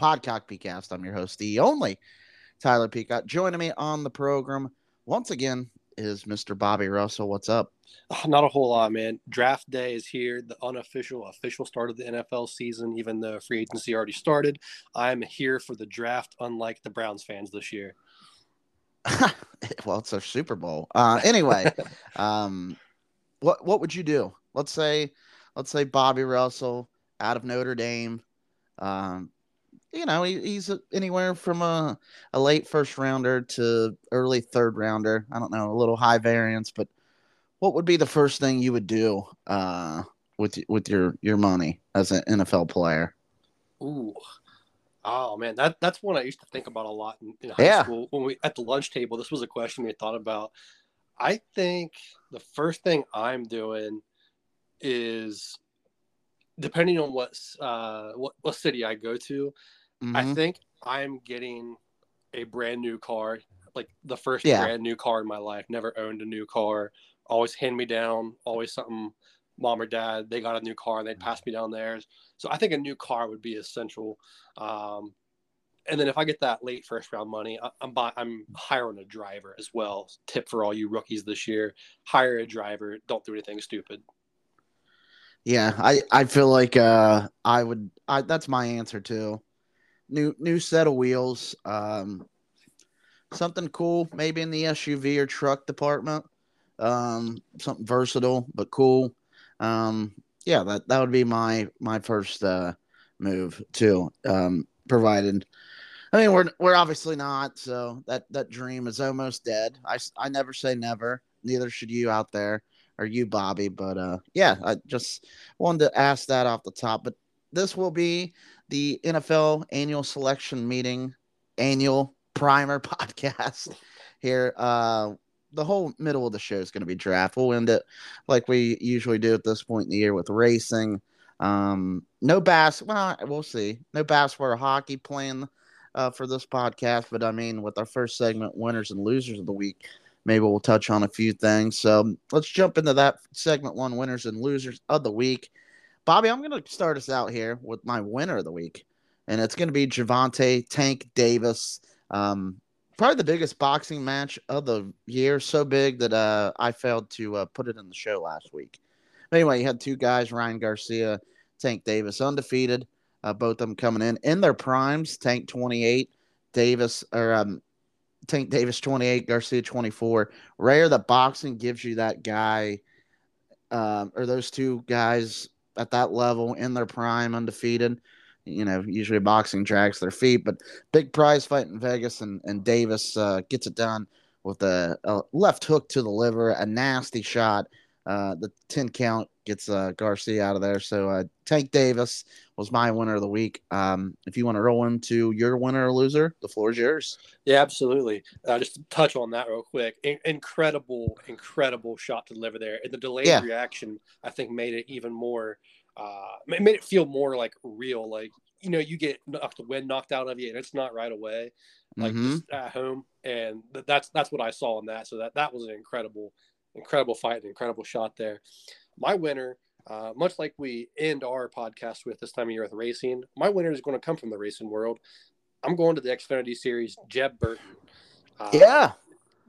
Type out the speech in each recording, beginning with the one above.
welcome to the Podcock. I'm your host, the only Tyler Peacock. Joining me on the program once again is Mr. Bobby Russell. What's up? Not a whole lot, man. Draft day is here, the unofficial, official start of the NFL season, even though free agency already started. I'm here for the draft, unlike the Browns fans this year. well, it's a Super Bowl. Uh, anyway, um, what what would you do? Let's say, let's say Bobby Russell out of Notre Dame. Um, you know, he, he's anywhere from a, a late first rounder to early third rounder. I don't know, a little high variance, but what would be the first thing you would do uh, with with your your money as an NFL player? Ooh, oh man, that that's one I used to think about a lot in, in high yeah. school. When we at the lunch table, this was a question we thought about. I think the first thing I'm doing is depending on what uh what, what city I go to, mm-hmm. I think I'm getting a brand new car, like the first yeah. brand new car in my life. Never owned a new car. Always hand me down. Always something. Mom or dad, they got a new car and they'd pass me down theirs. So I think a new car would be essential. Um, and then if I get that late first round money, I, am buy, I'm hiring a driver as well. Tip for all you rookies this year: hire a driver. Don't do anything stupid. Yeah, I, I feel like uh, I would. I, that's my answer too. New new set of wheels. Um, something cool, maybe in the SUV or truck department. Um, something versatile but cool. Um, yeah, that that would be my my first uh, move too. Um, provided, I mean, we're we're obviously not, so that that dream is almost dead. I I never say never. Neither should you out there or you, Bobby. But uh, yeah, I just wanted to ask that off the top. But this will be the NFL annual selection meeting, annual primer podcast here. Uh, the whole middle of the show is going to be draft. We'll end it like we usually do at this point in the year with racing. Um, no bass. Well, we'll see. No bass for hockey playing uh, for this podcast, but I mean, with our first segment, winners and losers of the week, Maybe we'll touch on a few things. So let's jump into that segment one winners and losers of the week. Bobby, I'm going to start us out here with my winner of the week, and it's going to be Gervonta Tank Davis. Um, probably the biggest boxing match of the year, so big that uh, I failed to uh, put it in the show last week. But anyway, you had two guys, Ryan Garcia, Tank Davis, undefeated. Uh, both of them coming in in their primes. Tank 28, Davis or um, Tank Davis 28, Garcia 24. Rare that boxing gives you that guy um, or those two guys at that level in their prime, undefeated. You know, usually boxing drags their feet, but big prize fight in Vegas, and, and Davis uh, gets it done with a, a, left hook to the liver, a nasty shot. Uh, the 10 count gets uh, Garcia out of there. So uh, Tank Davis was my winner of the week. Um, if you want to roll into your winner or loser, the floor is yours. Yeah, absolutely. Uh, just to touch on that real quick. In- incredible, incredible shot to deliver there. And the delayed yeah. reaction, I think, made it even more, uh, made it feel more like real. Like, you know, you get knocked, the wind knocked out of you and it's not right away, like mm-hmm. just at home. And that's, that's what I saw in that. So that, that was an incredible, incredible fight, an incredible shot there my winner, uh, much like we end our podcast with this time of year with racing, my winner is going to come from the racing world. I'm going to the Xfinity Series, Jeb Burton. Uh, yeah.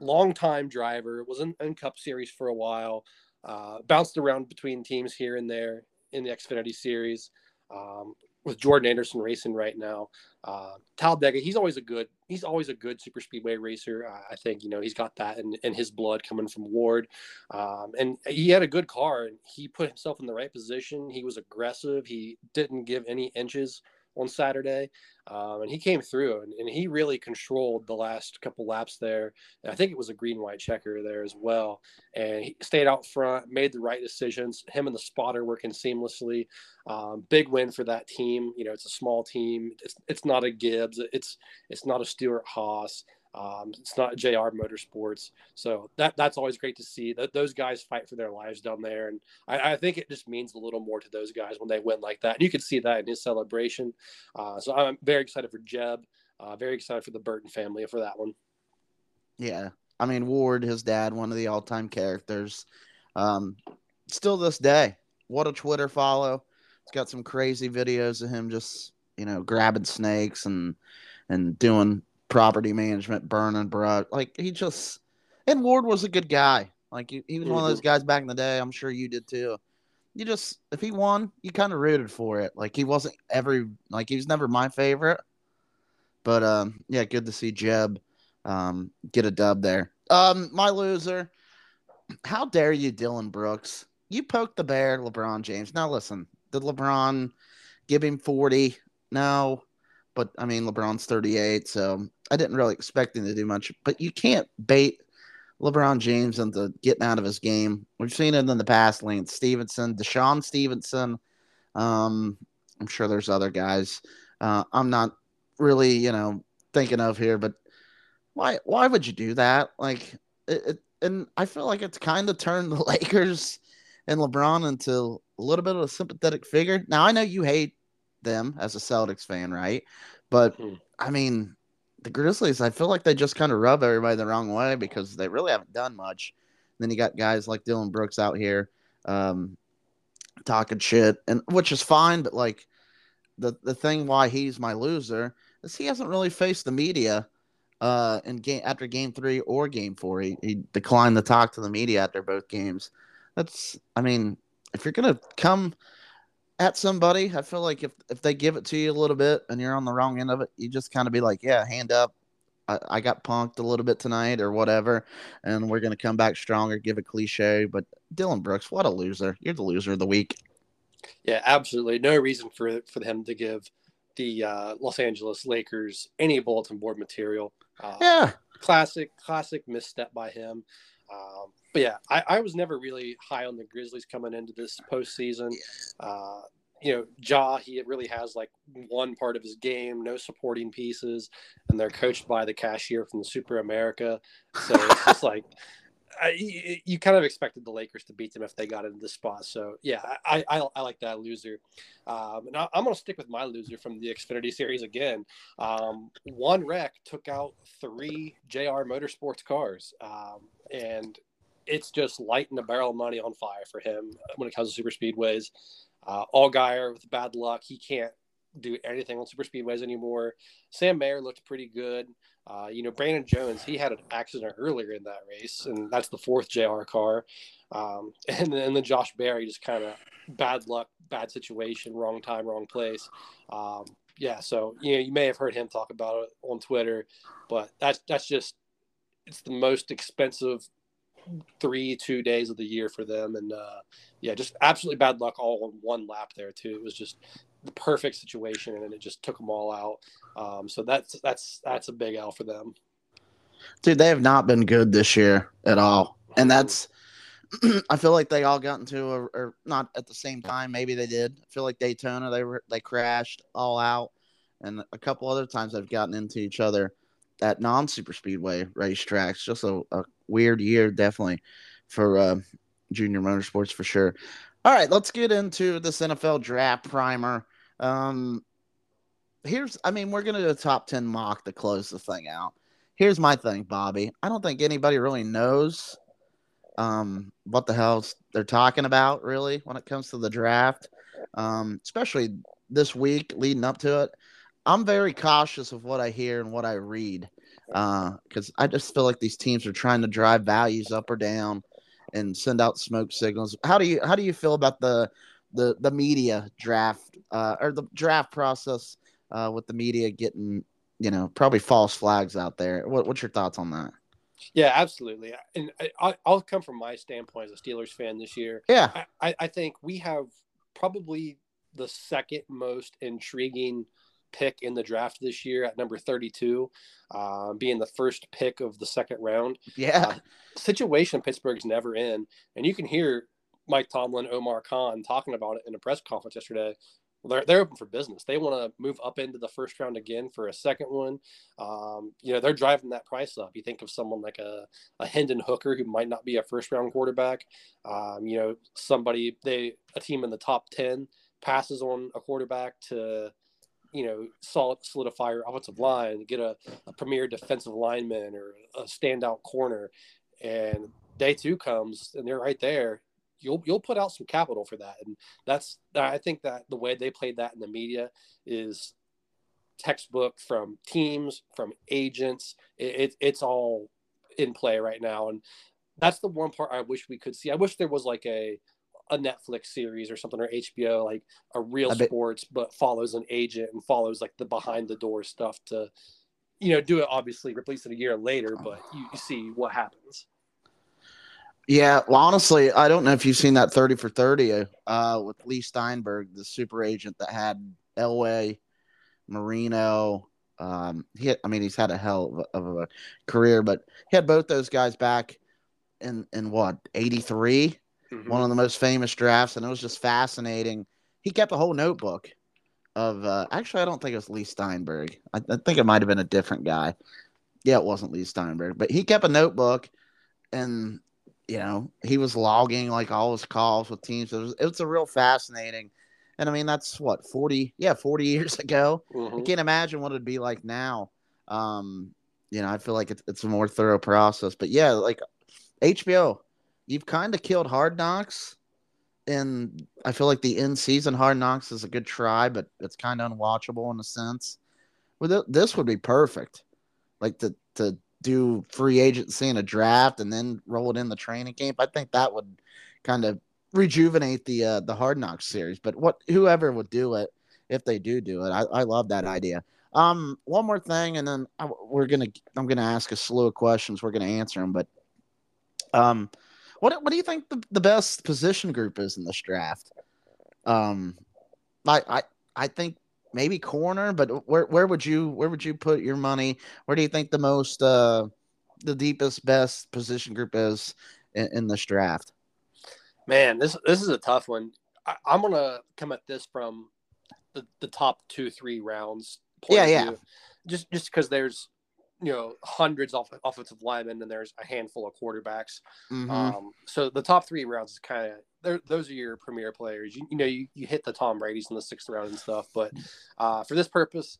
Long-time driver, was in, in Cup Series for a while, uh, bounced around between teams here and there in the Xfinity Series. Um, with Jordan Anderson racing right now. Uh, Talladega, he's always a good, he's always a good super speedway racer. Uh, I think you know he's got that in, in his blood coming from Ward, um, and he had a good car and he put himself in the right position. He was aggressive. He didn't give any inches on Saturday, um, and he came through and, and, he really controlled the last couple laps there. And I think it was a green white checker there as well, and he stayed out front, made the right decisions. Him and the spotter working seamlessly. Um, big win for that team. You know, it's a small team. It's, it's not a Gibbs. It's it's not a Stewart-Haas. Um, it's not JR Motorsports, so that that's always great to see. That those guys fight for their lives down there, and I, I, think it just means a little more to those guys when they win like that. And you can see that in his celebration. Uh, so I'm very excited for Jeb. Uh, very excited for the Burton family for that one. Yeah, I mean Ward, his dad, one of the all-time characters. Um, still this day, what a Twitter follow He's got some crazy videos of him just you know grabbing snakes and and doing property management, burning brush. Like he just and Ward was a good guy. Like he, he was mm-hmm. one of those mm-hmm. guys back in the day. I'm sure you did too. You just if he won, you kind of rooted for it. Like he wasn't every like he was never my favorite. But um yeah, good to see Jeb um get a dub there. Um my loser. How dare you, Dillon Brooks? You poked the bear, LeBron James. Now listen, did LeBron give him 40? No. But I mean LeBron's 38, so I didn't really expect him to do much. But you can't bait LeBron James into getting out of his game. We've seen it in the past. Lance Stephenson, DeShawn Stevenson. Um, I'm sure there's other guys. Uh, I'm not really, you know, thinking of here, but why? Why would you do that? Like, it, it and I feel like it's kind of turned the Lakers and LeBron into a little bit of a sympathetic figure. Now I know you hate them as a Celtics fan, right? But mm. I mean, the Grizzlies, I feel like they just kind of rub everybody the wrong way because they really haven't done much. And then you got guys like Dillon Brooks out here um, talking shit, and which is fine, but like the the thing why he's my loser is he hasn't really faced the media uh, in game after game three or game four. He, he declined to talk to the media after both games. That's, I mean, if you're gonna come at somebody, I feel like if if they give it to you a little bit and you're on the wrong end of it, you just kind of be like, yeah, hand up. I, I got punked a little bit tonight or whatever, and we're gonna come back stronger. Give a cliche, but Dillon Brooks, what a loser! You're the loser of the week. Yeah, absolutely. No reason for for him to give the uh, Los Angeles Lakers any bulletin board material. Uh, yeah, classic, classic misstep by him. Um, but yeah, I, I, was never really high on the Grizzlies coming into this postseason. Uh, you know, Ja, he really has like one part of his game, no supporting pieces, and they're coached by the cashier from the Super America. So it's just like I, you kind of expected the Lakers to beat them if they got into the spot. So yeah, I I, I like that loser. Um, and I, am going to stick with my loser from the Xfinity Series again. Um, one wreck took out three JR Motorsports cars, um, and it's just lighting a barrel of money on fire for him when it comes to super speedways. Uh, Allgaier with bad luck, he can't do anything on super speedways anymore. Sam Mayer looked pretty good. Uh, you know, Brandon Jones, he had an accident earlier in that race, and that's the fourth JR car. Um, and, and then Josh Berry just kind of bad luck, bad situation, wrong time, wrong place. Um, yeah, so you know, you may have heard him talk about it on Twitter, but that's that's just it's the most expensive three two days of the year for them. And uh yeah just absolutely bad luck all in one lap there too. It was just the perfect situation and it just took them all out. Um so that's that's that's a big l for them. Dude they have not been good this year at all. And that's I feel like they all got into a, or not at the same time. Maybe they did. I feel like Daytona they were they crashed all out, and a couple other times they've gotten into each other at non super speedway racetracks. Just a, a weird year, definitely for uh, junior motorsports for sure. All right, let's get into this NFL draft primer. Um, here's, I mean, we're gonna do a top ten mock to close the thing out. Here's my thing, Bobby. I don't think anybody really knows um, what the hell they're talking about really when it comes to the draft, um, especially this week leading up to it. I'm very cautious of what I hear and what I read because uh, I just feel like these teams are trying to drive values up or down and send out smoke signals. How do you how do you feel about the the the media draft uh, or the draft process uh, with the media getting you know probably false flags out there? What, what's your thoughts on that? Yeah, absolutely. And I, will come from my standpoint as a Steelers fan this year. Yeah, I, I think we have probably the second most intriguing pick in the draft this year at number 32, uh, being the first pick of the second round. Yeah. Uh, situation Pittsburgh's never in. And you can hear Mike Tomlin, Omar Khan talking about it in a press conference yesterday. They're, they're open for business. They want to move up into the first round again for a second one. Um, you know, they're driving that price up. You think of someone like a, a Hendon Hooker who might not be a first round quarterback. Um, you know, somebody, they, a team in the top 10 passes on a quarterback to you know, solid, solidify your offensive line, get a, a premier defensive lineman or a standout corner. And day two comes and they're right there. you'll you'll put out some capital for that, and that's I think that the way they played that in the media is textbook from teams, from agents. It, it, it's all in play right now, and that's the one part I wish we could see. I wish there was like a a Netflix series or something or HBO, like a real bet- sports, but follows an agent and follows like the behind the door stuff to, you know, do it obviously replace it a year later, but you, you see what happens. Yeah, well, honestly, I don't know if you've seen that 30 for 30 uh, with Leigh Steinberg, the super agent that had Elway, Marino. Um, he had, I mean, he's had a hell of a, of a career, but he had both those guys back in, in what, 83? Mm-hmm. one of the most famous drafts, and it was just fascinating. He kept a whole notebook of uh, actually, I don't think it was Leigh Steinberg. I, I think it might have been a different guy. Yeah, it wasn't Leigh Steinberg, but he kept a notebook, and you know he was logging like all his calls with teams. It was it was a real fascinating. And I mean, that's what, 40, yeah, 40 years ago. Mm-hmm. I can't imagine what it'd be like now. Um, you know, I feel like it's, it's a more thorough process. But yeah, like HBO, you've kind of killed Hard Knocks, and I feel like the in season Hard Knocks is a good try, but it's kind of unwatchable in a sense. Well, this would be perfect, like to to do free agency and a draft, and then roll it in the training camp. I think that would kind of rejuvenate the uh, the Hard Knocks series. But what whoever would do it, if they do do it, I, I love that idea. Um, one more thing, and then I, we're gonna I'm gonna ask a slew of questions. We're gonna answer them, but um, what what do you think the, the best position group is in this draft? Um, I I I think maybe corner, but where where would you where would you put your money? Where do you think the most uh the deepest best position group is in, in this draft? Man, this this is a tough one. I, am gonna come at this from the, the top two three rounds. yeah, yeah. Just just because there's you know hundreds of offensive linemen and there's a handful of quarterbacks. Mm-hmm. Um, so the top three rounds is kind of those are your premier players. You, you know you, you hit the Tom Brady's in the sixth round and stuff, but uh, for this purpose,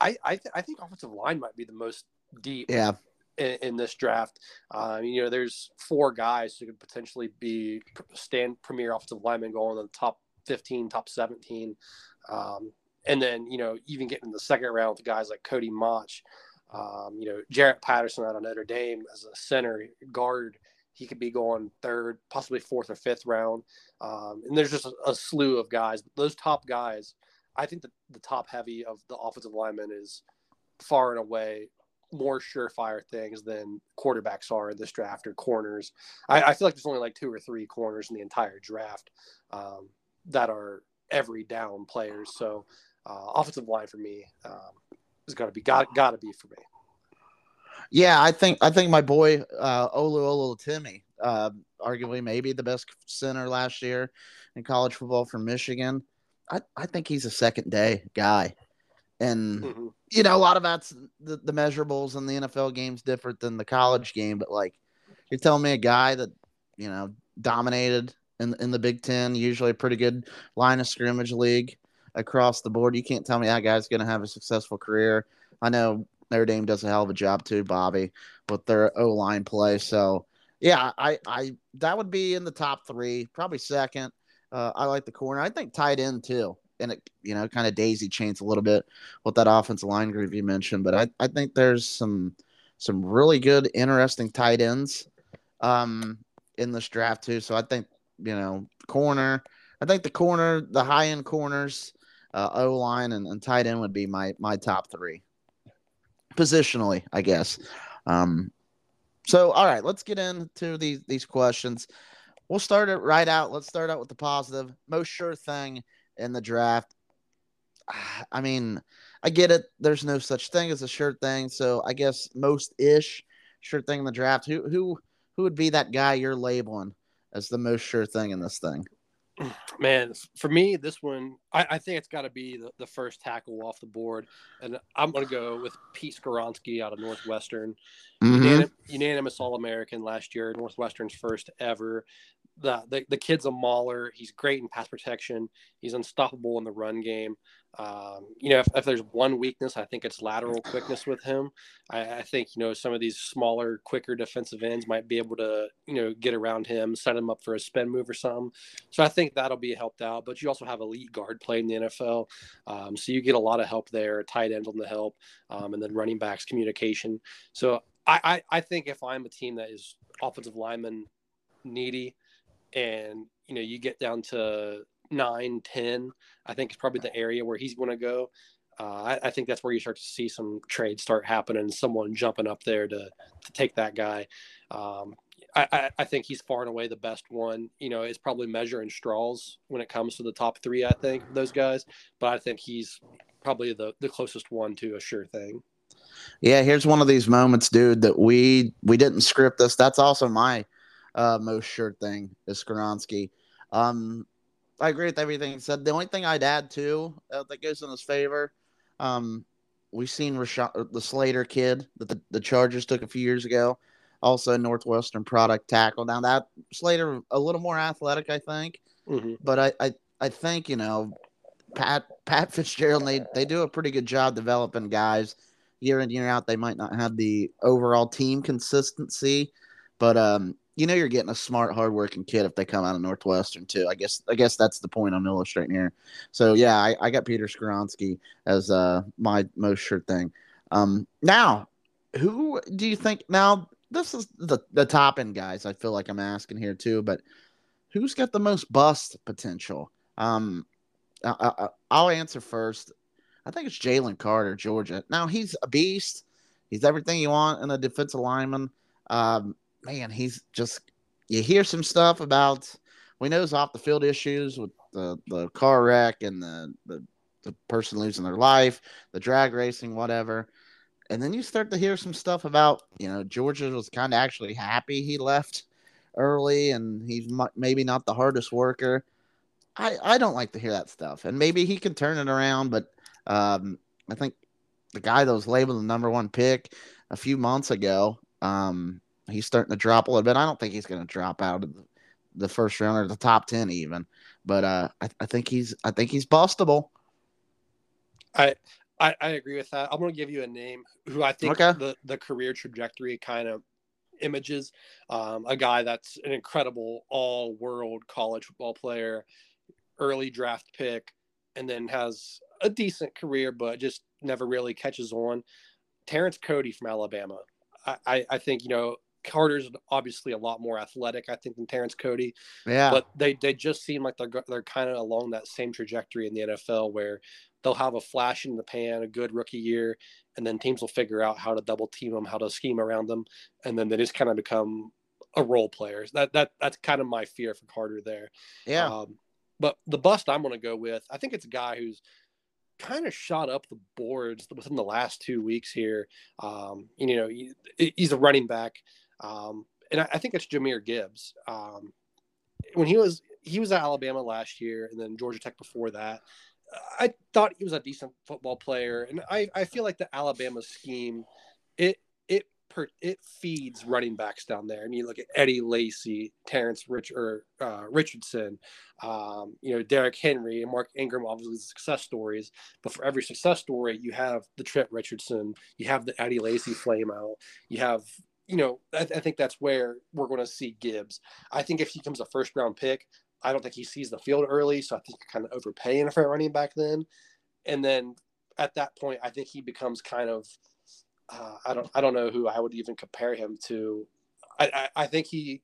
I I, th- I think offensive line might be the most deep. Yeah. In, in this draft, uh, you know, there's four guys who could potentially be stand premier offensive linemen going in the top 15, top 17. Um, and then, you know, even getting in the second round with guys like Cody Mauch, um, you know, Jarrett Patterson out of Notre Dame as a center guard, he could be going third, possibly fourth or fifth round. Um, and there's just a, a, slew of guys. Those top guys, I think the, the top heavy of the offensive lineman is far and away more surefire things than quarterbacks are in this draft or corners. I, I feel like there's only like two or three corners in the entire draft um, that are every down players. So uh, offensive line for me um, is got to be got got to be for me. Yeah, I think I think my boy uh, Oluwatimi, uh, arguably maybe the best center last year in college football for Michigan. I, I think he's a second day guy, and mm-hmm. you know a lot of that's the, the measurables in the NFL game's different than the college game. But like you're telling me a guy that you know dominated in in the Big Ten, usually a pretty good line of scrimmage league across the board. You can't tell me that guy's going to have a successful career. I know Notre Dame does a hell of a job too, Bobby, with their O line play. So yeah, I, I that would be in the top three, probably second. Uh, I like the corner. I think tight end too, and it you know kind of daisy chains a little bit with that offensive line group you mentioned. But I, I think there's some some really good, interesting tight ends um, in this draft too. So I think you know corner. I think the corner, the high end corners, uh, O line and, and tight end would be my my top three positionally, I guess. Um, so all right, let's get into these these questions. We'll start it right out. Let's start out with the positive. Most sure thing in the draft. I mean, I get it. There's no such thing as a sure thing. So I guess most ish sure thing in the draft. Who who who would be that guy you're labeling as the most sure thing in this thing? Man, for me, this one, I, I think it's got to be the, the first tackle off the board. And I'm going to go with Pete Skoronski out of Northwestern. Mm-hmm. Unanim- unanimous All American last year, Northwestern's first ever. The, the the kid's a mauler. He's great in pass protection. He's unstoppable in the run game. Um, you know, if, if, there's one weakness, I think it's lateral quickness with him. I, I, think you know some of these smaller, quicker defensive ends might be able to you know get around him, set him up for a spin move or something. So I think that'll be helped out. But you also have elite guard play in the NFL, um, so you get a lot of help there. Tight end on the help, um, and then running backs communication. So I, I I think if I'm a team that is offensive lineman needy and you know you get down to nine, ten, I think is probably the area where he's going to go. Uh, I, I, think that's where you start to see some trades start happening, someone jumping up there to to take that guy. Um, I, I, I, think he's far and away the best one. You know, it's probably measuring straws when it comes to the top three. I think those guys, but I think he's probably the the closest one to a sure thing. Yeah, here's one of these moments, dude, that we we didn't script this. That's also my uh, most sure thing is Skoronski. Um, I agree with everything he said. The only thing I'd add too uh, that goes in his favor, um, we've seen Rashawn, the Slater kid that the, the Chargers took a few years ago, also Northwestern product tackle. Now that Slater a little more athletic, I think, mm-hmm. but I, I I think you know Pat Pat Fitzgerald they they do a pretty good job developing guys year in year out. They might not have the overall team consistency, but um, you know you're getting a smart, hardworking kid if they come out of Northwestern too. I guess I guess that's the point I'm illustrating here. So yeah, I, I got Peter Skoronski as uh, my most sure thing. Um, now, who do you think? Now this is the the top end guys. I feel like I'm asking here too, but who's got the most bust potential? Um, I, will answer first. I think it's Jalen Carter, Georgia. Now he's a beast. He's everything you want in a defensive lineman. Um, man, he's just you hear some stuff about we know his off the field issues with the, the car wreck and the, the the person losing their life, the drag racing, whatever. And then you start to hear some stuff about, you know, Georgia was kind of actually happy he left early and he's maybe not the hardest worker. I, I don't like to hear that stuff. And maybe he can turn it around, but um, I think the guy that was labeled the number one pick a few months ago, um, he's starting to drop a little bit. I don't think he's going to drop out of the, first round or the top ten even, but uh, I, I think he's I think he's bustable. I, I, I agree with that. I'm going to give you a name who I think okay. the the career trajectory kind of images. Um, a guy that's an incredible all world college football player, early draft pick, and then has a decent career, but just never really catches on. Terrence Cody from Alabama. I, I think you know Carter's obviously a lot more athletic, I think, than Terrence Cody. Yeah. But they they just seem like they're they're kind of along that same trajectory in the NFL where they'll have a flash in the pan, a good rookie year, and then teams will figure out how to double team them, how to scheme around them, and then they just kind of become a role player. That that that's kind of my fear for Carter there. Yeah. Um, but the bust I'm going to go with, I think it's a guy who's kind of shot up the boards within the last two weeks here. Um, you know, he, he's a running back. Um, and I, I, think it's Jahmyr Gibbs. Um, when he was he was at Alabama last year, and then Georgia Tech before that. I thought he was a decent football player, and I, I feel like the Alabama scheme it it per, it feeds running backs down there. And you look at Eddie Lacy, Terrence Rich or uh, Richardson, um, you know Derrick Henry and Mark Ingram, obviously success stories. But for every success story, you have the Trent Richardson, you have the Eddie Lacy flame out, you have you know, I, I think that's where we're going to see Gibbs. I think if he comes a first round pick, I don't think he sees the field early, so I think you're kind of overpaying for a running back then. And then at that point, I think he becomes kind of uh, I don't I don't know who I would even compare him to. I I, I think he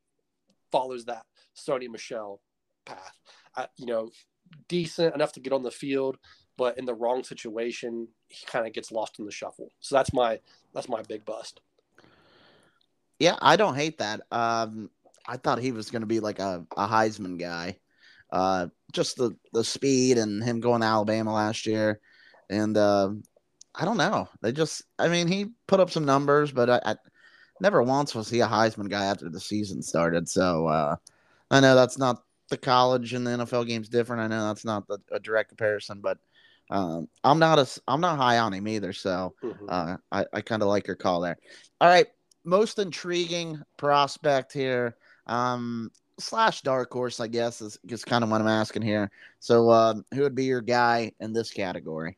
follows that Sony Michel path. Uh, you know, decent enough to get on the field, but in the wrong situation, he kind of gets lost in the shuffle. So that's my that's my big bust. Yeah, I don't hate that. Um, I thought he was going to be like a, a Heisman guy. Uh, just the, the speed and him going to Alabama last year. And uh, I don't know. They just, I mean, he put up some numbers, but I, I never once was he a Heisman guy after the season started. So uh, I know that's not the college and the NFL game's different. I know that's not the, a direct comparison, but um, I'm not a, I'm not high on him either. So mm-hmm. uh, I, I kind of like your call there. All right, most intriguing prospect here. Um, slash dark horse, I guess, is just kind of what I'm asking here. So, um, who would be your guy in this category?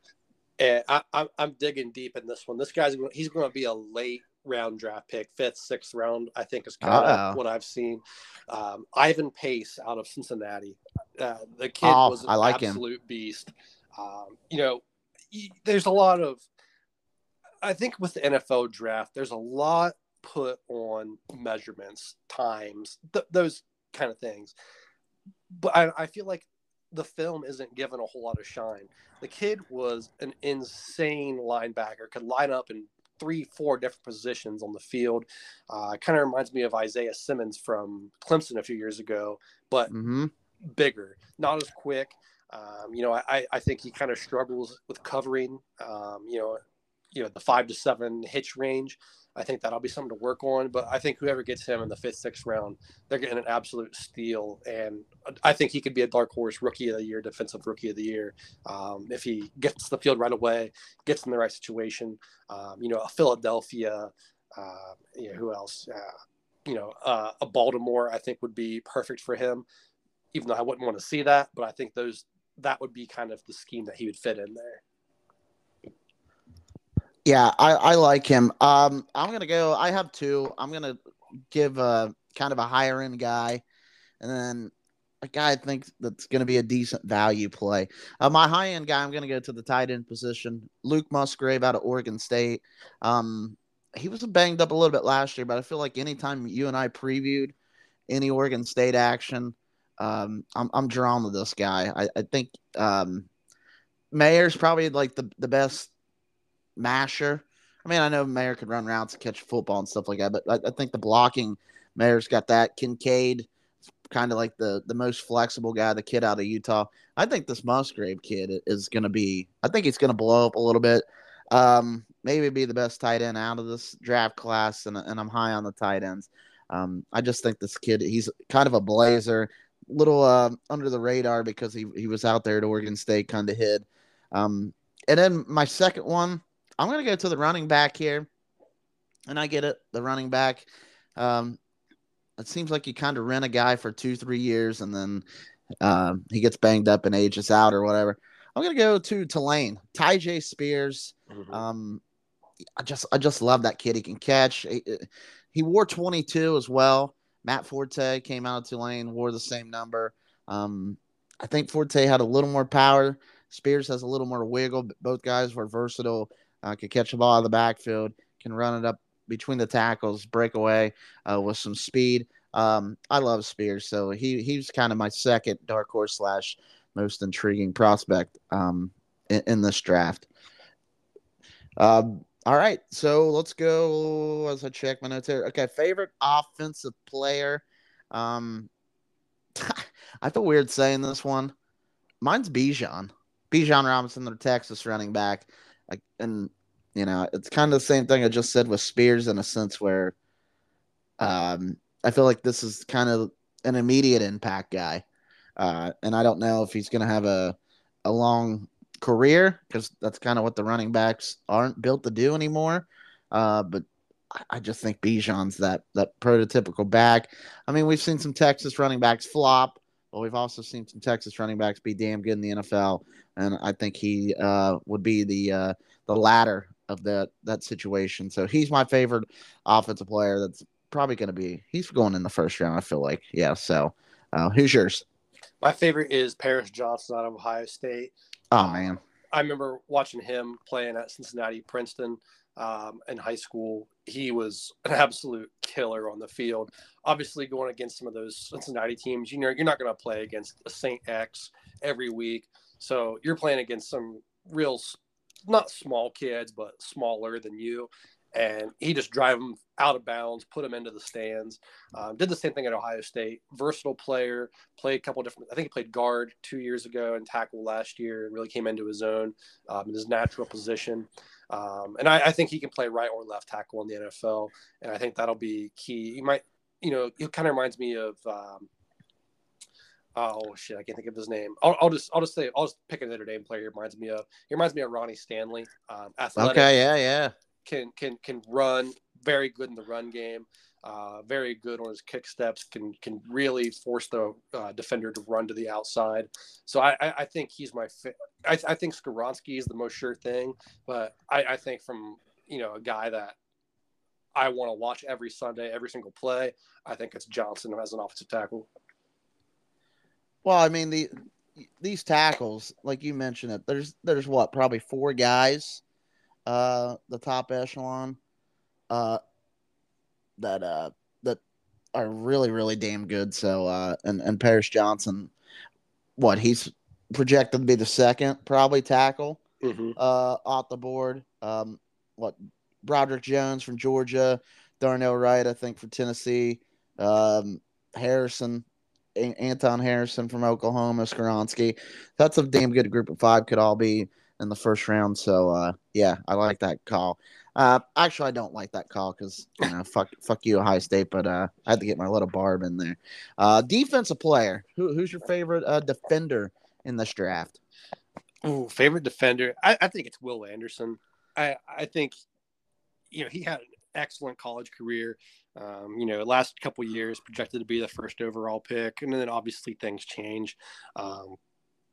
And I, I'm, I'm digging deep in this one. This guy's he's going to be a late round draft pick, fifth, sixth round. I think is kind of what I've seen. Um, Ivan Pace out of Cincinnati. Uh, the kid oh, was an I like absolute him. beast. Um, you know, there's a lot of. I think with the NFL draft, there's a lot put on measurements, times, th- those kind of things. But I, I feel like the film isn't given a whole lot of shine. The kid was an insane linebacker, could line up in three, four different positions on the field. Uh, kind of reminds me of Isaiah Simmons from Clemson a few years ago, but mm-hmm. bigger, not as quick. Um, you know, I, I think he kind of struggles with covering, um, you know, you know, the five to seven hitch range. I think that'll be something to work on. But I think whoever gets him in the fifth, sixth round, they're getting an absolute steal. And I think he could be a dark horse rookie of the year, defensive rookie of the year, um, if he gets the field right away, gets in the right situation. Um, you know, a Philadelphia, uh, you know, who else? Uh, you know, uh, a Baltimore, I think would be perfect for him. Even though I wouldn't want to see that, but I think those that would be kind of the scheme that he would fit in there. Yeah, I, I like him. Um, I'm gonna go. I have two. I'm gonna give a kind of a higher end guy, and then a guy I think that's gonna be a decent value play. Uh, my high end guy, I'm gonna go to the tight end position. Luke Musgrave out of Oregon State. Um, he was banged up a little bit last year, but I feel like anytime you and I previewed any Oregon State action, um, I'm I'm drawn to this guy. I, I think um, Mayer's probably like the the best masher. I mean, I know Mayer could run routes catch football and stuff like that, but I, I think the blocking Mayer's got that. Kincaid, kind of like the the most flexible guy, the kid out of Utah. I think this Musgrave kid is going to be. I think he's going to blow up a little bit. Um, maybe be the best tight end out of this draft class, and, and I'm high on the tight ends. Um, I just think this kid, he's kind of a blazer, little uh, under the radar because he, he was out there at Oregon State, kind of hid. Um, and then my second one, I'm going to go to the running back here. And I get it, the running back. Um, it seems like you kind of rent a guy for two, three years, and then um, he gets banged up and ages out or whatever. I'm gonna go to Tulane, Tyjae Spears. Mm-hmm. Um, I just, I just love that kid. He can catch. He, he, wore 22 as well. Matt Forte came out of Tulane, wore the same number. Um, I think Forte had a little more power. Spears has a little more wiggle. Both guys were versatile uh, can catch the ball out of the backfield, can run it up between the tackles, break away uh, with some speed. Um, I love Spears, so he he's kind of my second dark horse slash most intriguing prospect um, in, in this draft. Um, all right, so let's go as I check my notes here. Okay, favorite offensive player. Um, I feel weird saying this one. Mine's Bijan. Bijan Robinson, the Texas running back and you know, it's kind of the same thing I just said with Spears in a sense where um, I feel like this is kind of an immediate impact guy. Uh, and I don't know if he's to have a, a long career because that's kind of what the running backs aren't built to do anymore. Uh, but I just think Bijan's that that prototypical back. I mean, we've seen some Texas running backs flop, but we've also seen some Texas running backs be damn good in the NFL and I think he uh, would be the uh, the latter of that that situation. So he's my favorite offensive player. That's probably going to be he's going in the first round. I feel like yeah. So uh, who's yours? My favorite is Paris Johnson out of Ohio State. Oh man, I remember watching him playing at Cincinnati Princeton um, in high school. He was an absolute killer on the field. Obviously, going against some of those Cincinnati teams, you know, you're not going to play against a Saint X every week. So you're playing against some real, not small kids, but smaller than you. And he just drive them out of bounds, put them into the stands. Um, did the same thing at Ohio State. Versatile player, played a couple different. I think he played guard two years ago and tackle last year, really came into his own um, in his natural position. Um, and I, I, think he can play right or left tackle in the NFL, and I think that'll be key. He might, you know, he kind of reminds me of um, oh shit, I can't think of his name. I'll, I'll, just I'll just say I'll just pick another name player. He reminds me of he reminds me of Ronnie Stanley. Um, athletic, okay, yeah, yeah. Can can can run very good in the run game. Uh, very good on his kick steps. Can can really force the uh, defender to run to the outside. So I, I, think he's my. Fi- I, I think Skoronski is the most sure thing, but I, I think from you know a guy that I want to watch every Sunday, every single play. I think it's Johnson as an offensive tackle. Well, I mean the these tackles, like you mentioned it, there's there's what probably four guys, uh, the top echelon, uh, that uh that are really really damn good. So uh, and and Paris Johnson, what he's projected to be the second probably tackle Mm-hmm. uh off the board. Um, what Broderick Jones from Georgia, Darnell Wright I think from Tennessee, um, Harrison a- Anton Harrison from Oklahoma, Skoronski. That's a damn good group of five. Could all be in the first round. So uh, yeah, I like that call. Uh, actually, I don't like that call because you know, fuck, fuck you, Ohio State. But uh, I had to get my little barb in there. Uh, defensive player. Who, who's your favorite uh, defender in this draft? Ooh, favorite defender. I, I think it's Will Anderson. I I think you know he had an excellent college career. Um, you know, last couple years projected to be the first overall pick, and then obviously things change. Um,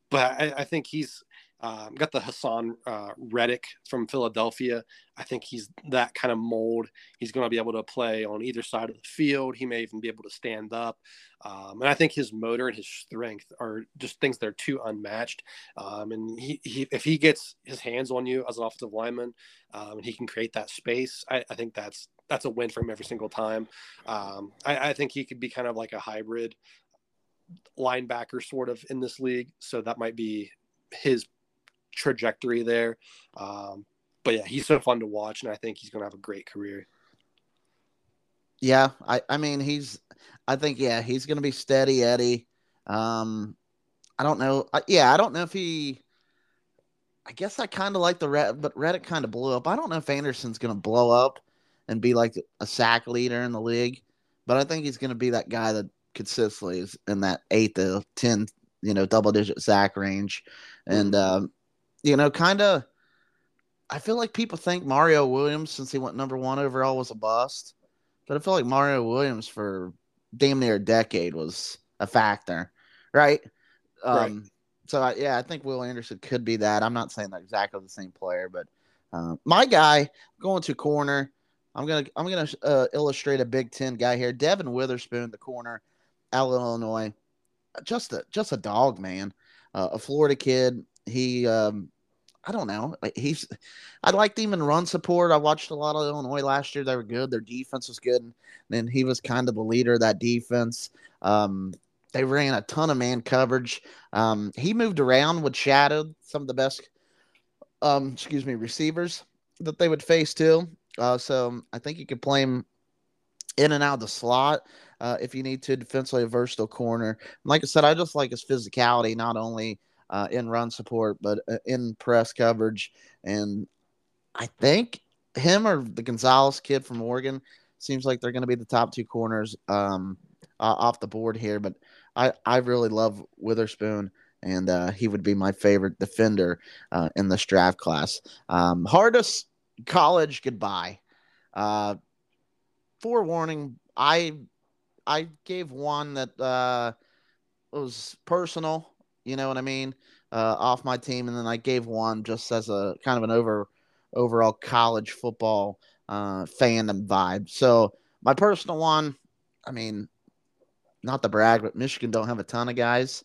but I, I think he's um, got the Haason uh, Reddick from Philadelphia. I think he's that kind of mold. He's going to be able to play on either side of the field. He may even be able to stand up. Um, and I think his motor and his strength are just things that are too unmatched. Um, and he, he, if he gets his hands on you as an offensive lineman, um, and he can create that space, I, I, think that's that's a win for him every single time. Um, I, I think he could be kind of like a hybrid linebacker sort of in this league. So that might be his trajectory there. Um, but yeah, he's so fun to watch, and I think he's going to have a great career. Yeah, I, I mean he's I think yeah he's gonna be steady Eddie. Um, I don't know. I, yeah, I don't know if he. I guess I kind of like the red, but Reddick kind of blew up. I don't know if Anderson's gonna blow up and be like a sack leader in the league, but I think he's gonna be that guy that consistently is in that eight to ten, you know, double digit sack range, and um, you know, kind of. I feel like people think Mario Williams, since he went number one overall, was a bust. But I feel like Mario Williams for damn near a decade was a factor, right? Um, Right. So I, yeah, I think Will Anderson could be that. I'm not saying they're exactly the same player, but uh, my guy going to corner. I'm gonna I'm gonna uh, illustrate a Big Ten guy here. Devon Witherspoon, the corner, out of Illinois, just a just a dog, man. Uh, a Florida kid. He um, I don't know. He's I liked him in run support. I watched a lot of Illinois last year. They were good. Their defense was good. And he was kind of the leader of that defense. Um, they ran a ton of man coverage. Um, he moved around with shadow some of the best, um, excuse me, receivers that they would face too. Uh, so I think you could play him in and out of the slot uh, if you need to. Defensively, versatile corner. Like I said, I just like his physicality, not only uh, in run support but uh, in press coverage. And I think him or the Gonzalez kid from Oregon seems like they're going to be the top two corners um, uh, off the board here. But I, I really love Witherspoon, and uh, he would be my favorite defender uh, in this draft class. Um, hardest college goodbye. Forewarning, I I gave one that uh, was personal. You know what I mean? Uh, off my team, and then I gave one just as a kind of an over overall college football uh, fandom vibe. So my personal one, I mean, not to brag, but Michigan don't have a ton of guys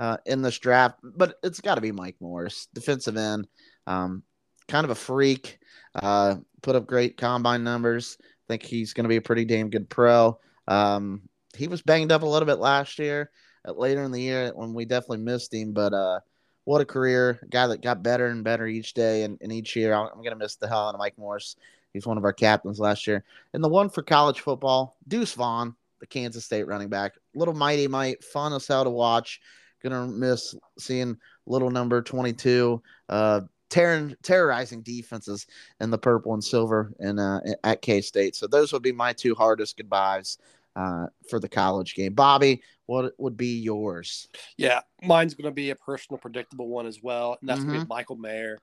uh, in this draft, but it's got to be Mike Morris, defensive end, um, kind of a freak, uh, put up great combine numbers. I think he's going to be a pretty damn good pro. Um, he was banged up a little bit last year, uh, later in the year when we definitely missed him, but uh, what a career! A guy that got better and better each day and, and each year. I'm to miss the hell out of Mike Morris. He's one of our captains last year. And the one for college football, Deuce Vaughn, the Kansas State running back. Little mighty might, fun as hell to watch. Gonna miss seeing little number 22 uh, terroring, terrorizing defenses in the purple and silver and uh, at K State. So those would be my two hardest goodbyes uh, for the college game. Bobby, what would be yours? Yeah, mine's going to be a personal, predictable one as well, and that's going to be Michael Mayer.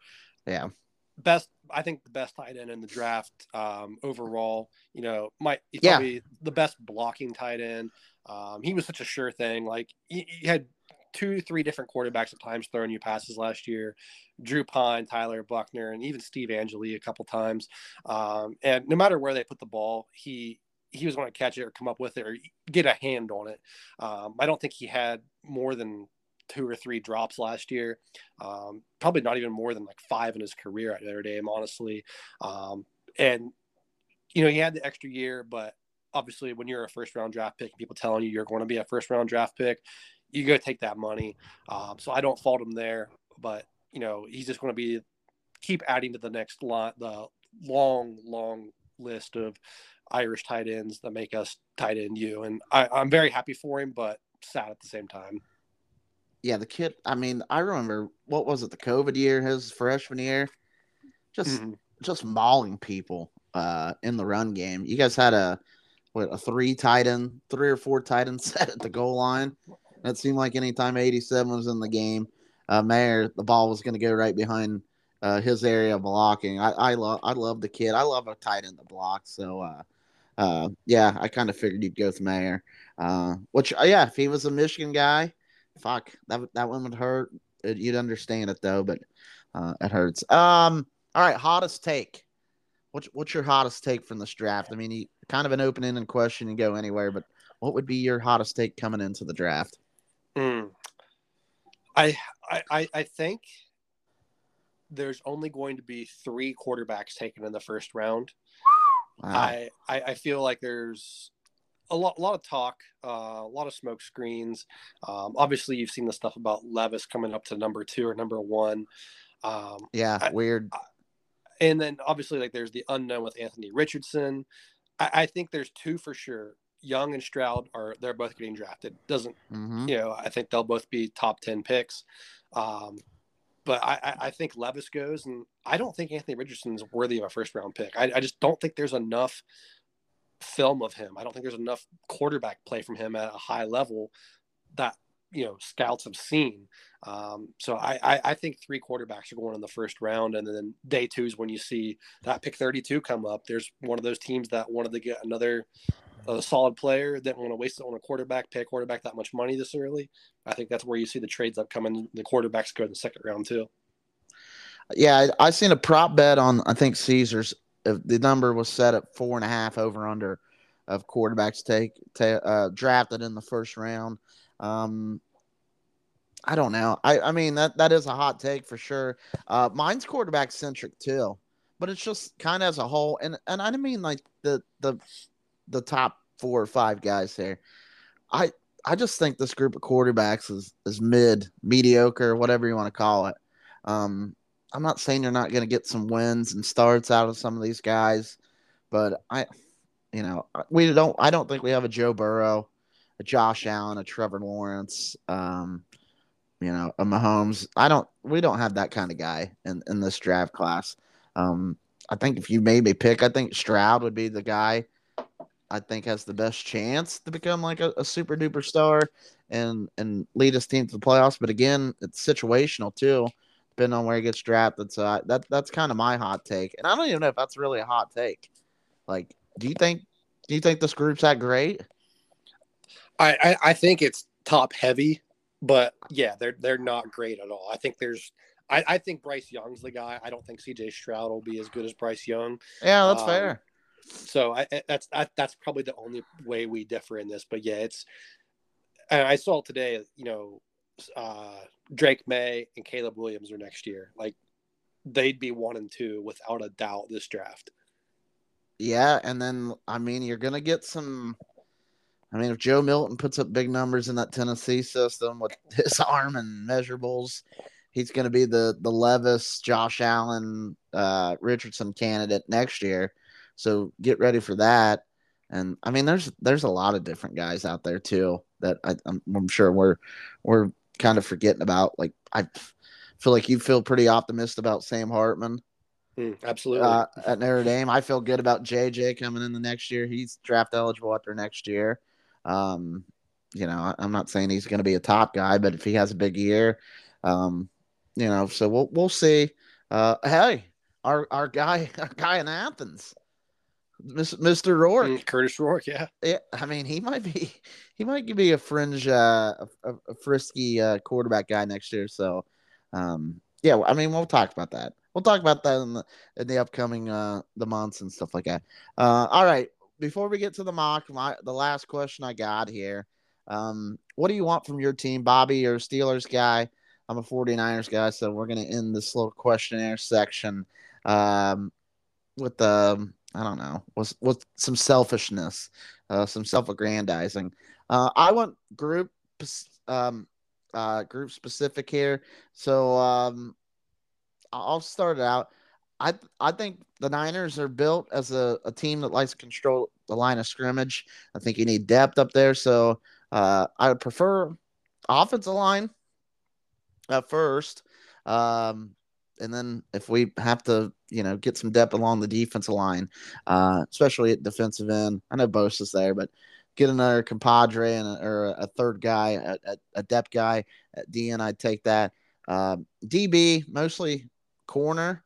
Yeah. best I think the best tight end in the draft um, overall. You know, might he's yeah. probably the best blocking tight end. Um, he was such a sure thing. Like he, he, had two, three different quarterbacks at times throwing you passes last year. Drew Pyne, Tyler Buchner, and even Steve Angeli a couple times. Um, and no matter where they put the ball, he he was going to catch it or come up with it or get a hand on it. Um, I don't think he had more than two or three drops last year. Um, probably not even more than like five in his career at Notre Dame, honestly. Um, and you know, he had the extra year, but obviously, when you're a first round draft pick, people telling you you're going to be a first round draft pick, you go take that money. Um, so I don't fault him there, but you know, he's just going to be keep adding to the next lot, the long, long list of Irish tight ends that make us tight end you. And I, I'm very happy for him, but sad at the same time yeah, the kid. I mean, I remember what was it? The COVID year, his freshman year, just mm-hmm. just mauling people uh, in the run game. You guys had a what a three tight end, three or four tight end set at the goal line. It seemed like anytime 87 was in the game, uh, Mayer, the ball was going to go right behind uh, his area of blocking. I, I love I love the kid. I love a tight end that blocks. So uh, uh, yeah, I kind of figured you'd go with Mayer. Uh, which uh, yeah, if he was a Michigan guy, fuck that that one would hurt. You'd understand it though, but uh, it hurts. Um, all right, hottest take. What's what's your hottest take from this draft? I mean, you, kind of an open ended question and go anywhere, but what would be your hottest take coming into the draft? Mm. I I I think there's only going to be three quarterbacks taken in the first round. Wow. I, I I feel like there's a lot, a lot of talk, uh, a lot of smoke screens. Um, obviously, you've seen the stuff about Levis coming up to number two or number one. Um, yeah, I, weird. I, and then obviously, like there's the unknown with Anthony Richardson. I, I, think there's two for sure. Young and Stroud are they're both getting drafted. Doesn't mm-hmm. you know? I think they'll both be top ten picks. Um, but I, I think Levis goes, and I don't think Anthony Richardson is worthy of a first round pick. I, I just don't think there's enough film of him. I don't think there's enough quarterback play from him at a high level that you know scouts have seen. Um, so I, I, I think three quarterbacks are going in the first round, and then day two is when you see that pick 32 come up. There's one of those teams that wanted to get another a solid player, didn't want to waste it on a quarterback, pay a quarterback that much money this early. I think that's where you see the trades up coming. The quarterbacks go in the second round too. Yeah, I, I seen a prop bet on I think Caesars the number was set at four and a half over under of quarterbacks take, take uh, drafted in the first round. Um, I don't know. I, I mean that that is a hot take for sure. Uh, mine's quarterback centric too, but it's just kind of as a whole, and and I mean like the the the top four or five guys there. I I just think this group of quarterbacks is is mid, mediocre, whatever you want to call it. Um, I'm not saying you're not going to get some wins and starts out of some of these guys, but I, you know, we don't. I don't think we have a Joe Burrow, a Josh Allen, a Trevor Lawrence, um, you know, a Mahomes. I don't. We don't have that kind of guy in in this draft class. Um, I think if you made me pick, I think Stroud would be the guy. I think has the best chance to become like a, a super duper star and and lead his team to the playoffs. But again, it's situational too depending on where he gets drafted. So I, that that's kind of my hot take, and I don't even know if that's really a hot take. Like, do you think do you think this group's that great? I, I, I think it's top heavy, but yeah, they're they're not great at all. I think there's I, I think Bryce Young's the guy. I don't think CJ Stroud will be as good as Bryce Young. Yeah, that's um, fair. So I, that's I, that's probably the only way we differ in this. But yeah, it's. I saw today, you know, uh, Drake Maye and Caleb Williams are next year. Like they'd be one and two without a doubt this draft. Yeah, and then I mean you're gonna get some. I mean, if Joe Milton puts up big numbers in that Tennessee system with his arm and measurables, he's going to be the the Levis, Josh Allen, uh, Richardson candidate next year. So get ready for that. And I mean, there's there's a lot of different guys out there too that I, am sure we're we're kind of forgetting about. Like I feel like you feel pretty optimistic about Sam Hartman. Mm, absolutely. Uh, at Notre Dame, I feel good about JJ coming in the next year. He's draft eligible after next year. Um, you know, I'm not saying he's going to be a top guy, but if he has a big year, um, you know, so we'll we'll see. Uh, hey, our our guy our guy in Athens, Mr. Rourke, Mm, Kurtis Rourke. Yeah. Yeah, I mean, he might be he might be a fringe, uh, a, a frisky uh, quarterback guy next year. So, um, yeah, I mean, we'll talk about that. We'll talk about that in the in the upcoming uh the months and stuff like that. Uh, all right, before we get to the mock, my the last question I got here, um, what do you want from your team, Bobby? You're a Steelers guy. I'm a 49ers guy, so we're gonna end this little questionnaire section, um, with the um, I don't know, was with some selfishness, uh, some self-aggrandizing. Uh, I want group um, uh, group specific here. So um, I'll start it out. I I think the Niners are built as a, a team that likes to control the line of scrimmage. I think you need depth up there. So uh, I would prefer offensive line at first. Um, and then if we have to, you know, get some depth along the defensive line, uh, especially at defensive end. I know Bosa's there, but get another compadre and a, or a third guy, a, a, depth guy at DN, I'd take that. Uh, DB mostly corner.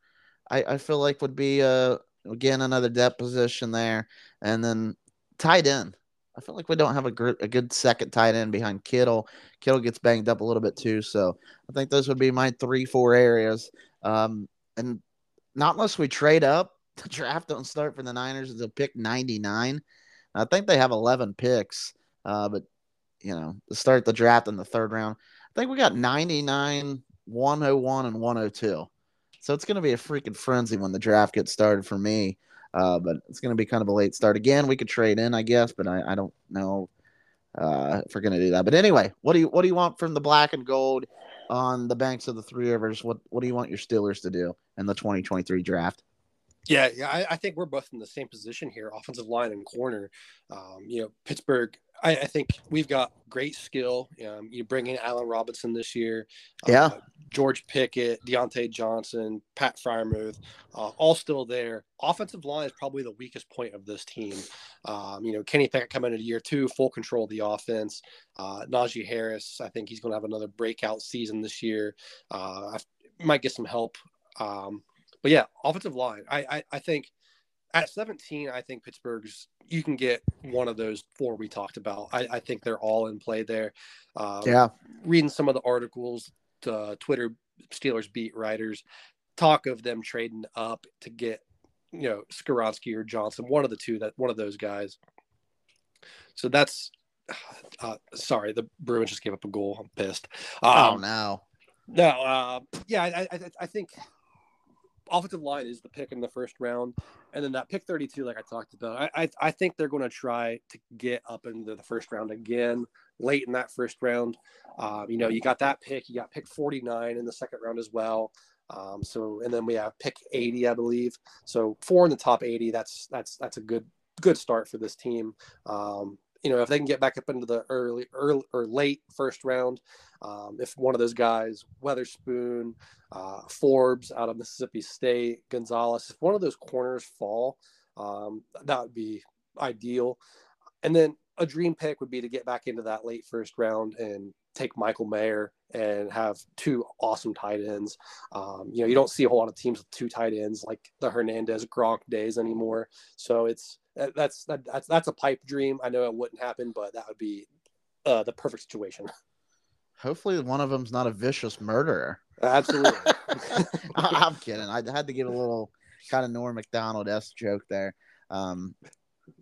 I, I feel like would be uh again another depth position there, and then tight end. I feel like we don't have a, gr- a good second tight end behind Kittle. Kittle gets banged up a little bit too, so I think those would be my three four areas. Um, and not unless we trade up, the draft don't start for the Niners until pick ninety nine. I think they have eleven picks, uh, but you know to start the draft in the third round. I think we got 99, 101, and 102. So it's going to be a freaking frenzy when the draft gets started for me. Uh, but it's going to be kind of a late start. Again, we could trade in, I guess, but I, I don't know uh, if we're going to do that. But anyway, what do you what do you want from the black and gold on the banks of the Three Rivers? What what do you want your Steelers to do in the 2023 draft? Yeah, yeah, I, I think we're both in the same position here, offensive line and corner. Um, you know, Pittsburgh. I, I, think we've got great skill. Um, you bring in Allen Robinson this year. Yeah. Uh, George Pickens, Diontae Johnson, Pat Freiermuth, uh, all still there. Offensive line is probably the weakest point of this team. Um, you know, Kenny Pickett coming into year two, full control of the offense. Uh, Najee Harris, I think he's going to have another breakout season this year. Uh, I might get some help. Um, but yeah, offensive line. I, I, I think at 17, I think Pittsburgh's you can get one of those four we talked about. I, I think they're all in play there. Uh, yeah, reading some of the articles, uh, Twitter Steelers beat writers talk of them trading up to get you know Skoronski or Johnson, one of the two that one of those guys. So that's uh, sorry, the Bruins just gave up a goal. I'm pissed. Um, oh no, no, uh, yeah, I, I, I think offensive line is the pick in the first round, and then that pick 32, like I talked about, I I, I think they're going to try to get up into the first round again, late in that first round. Um, you know, you got that pick, you got pick 49 in the second round as well. Um, so, and then we have pick 80, I believe. So four in the top 80. That's that's that's a good good start for this team. Um, you know, if they can get back up into the early, early or late first round, um, if one of those guys, Witherspoon, uh, Forbes out of Mississippi State, Gonzalez, if one of those corners fall, um, that would be ideal. And then a dream pick would be to get back into that late first round and take Michael Mayer and have two awesome tight ends. Um, you know, you don't see a whole lot of teams with two tight ends like the Hernandez Gronk days anymore. So it's that's that, that's that's a pipe dream. I know it wouldn't happen, but that would be uh, the perfect situation. Hopefully, one of them's not a vicious murderer. Absolutely. I'm kidding. I had to give a little kind of Norm Macdonald s joke there. Um,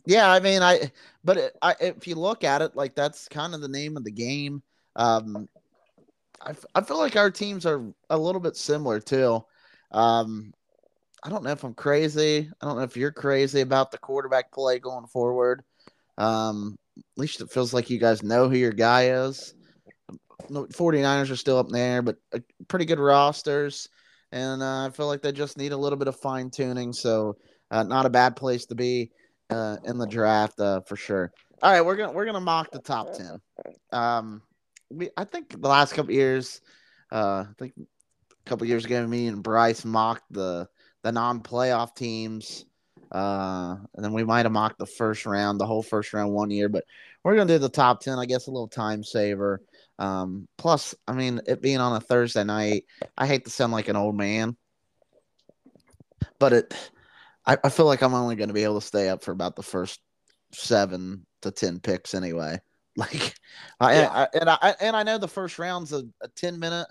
yeah, I mean, I but it, I, if you look at it, like that's kind of the name of the game. Um, I, I feel like our teams are a little bit similar too. Um, I don't know if I'm crazy. I don't know if you're crazy about the quarterback play going forward. Um, at least it feels like you guys know who your guy is. 49ers are still up there, but pretty good rosters. And uh, I feel like they just need a little bit of fine tuning. So, uh, not a bad place to be uh, in the draft uh, for sure. All right, we're gonna we're gonna mock the top ten. Um, we I think the last couple years, uh, I think a couple years ago, me and Bryce mocked the the non-playoff teams. Uh, and then we might have mocked the first round, the whole first round one year, but we're gonna do the top ten. I guess a little time saver. Um, plus, I mean, it being on a Thursday night, I hate to sound like an old man, but it, I, I feel like I'm only to be able to stay up for about the first seven to ten picks anyway. Like, I, Yeah. I and I and I know the first round's a, a ten minute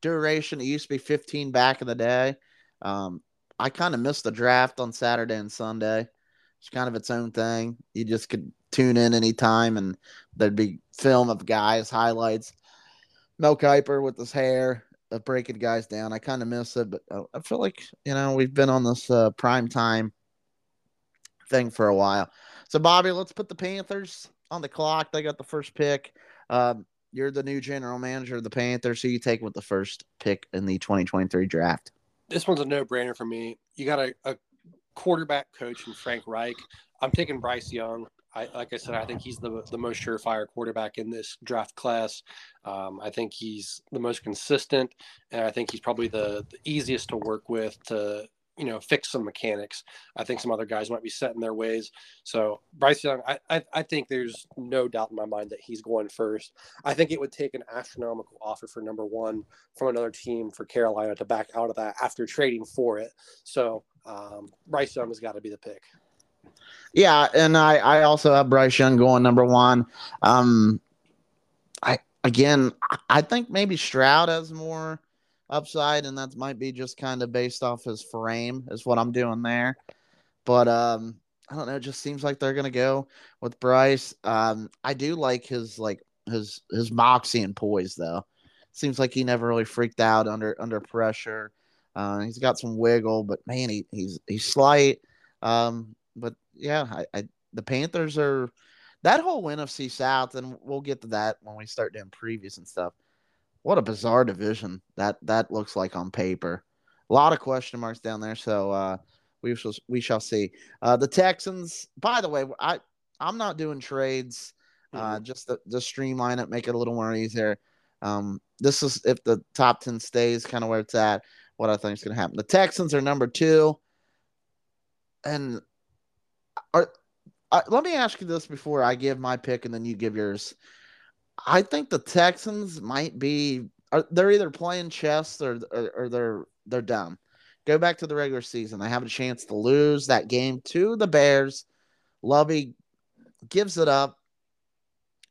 duration. It used to be fifteen back in the day. Um, I kind of missed the draft on Saturday and Sunday. It's kind of its own thing. You just could tune in anytime, and there'd be film of guys highlights. Mel Kiper with his hair of breaking guys down. I kind of miss it, but uh, I feel like you know we've been on this uh, prime time thing for a while. So Bobby, let's put the Panthers on the clock. They got the first pick. Um, you're the new general manager of the Panthers, so you take with the first pick in the 2023 draft. This one's a no-brainer for me. You got a, a quarterback coach in Frank Reich. I'm taking Bryce Young. I, like I said, I think he's the the most surefire quarterback in this draft class. Um, I think he's the most consistent, and I think he's probably the, the easiest to work with to you know fix some mechanics. I think some other guys might be set in their ways. So Bryce Young, I, I I think there's no doubt in my mind that he's going first. I think it would take an astronomical offer for number one from another team for Carolina to back out of that after trading for it. So um, Bryce Young has got to be the pick. Yeah, and I I also have Bryce Young going number one. Um, I again I think maybe Stroud has more upside, and that might be just kind of based off his frame is what I'm doing there. But um, I don't know. It just seems like they're gonna go with Bryce. Um, I do like his like his his moxie and poise though. Seems like he never really freaked out under under pressure. Uh, he's got some wiggle, but man, he, he's he's slight. Um, but yeah, I, I the Panthers are that whole NFC South, and we'll get to that when we start doing previews and stuff. What a bizarre division that that looks like on paper. A lot of question marks down there, so uh, we shall we shall see. Uh, the Texans, by the way, I I'm not doing trades. Uh, just the to streamline it, make it a little more easier. Um, this is if the top ten stays kind of where it's at. What I think is going to happen. The Texans are number two, and are uh, let me ask you this before I give my pick and then you give yours. I think the Texans might be are they're either playing chess or or, or they're they're dumb. Go back to the regular season. They have a chance to lose that game to the Bears. Lovie gives it up.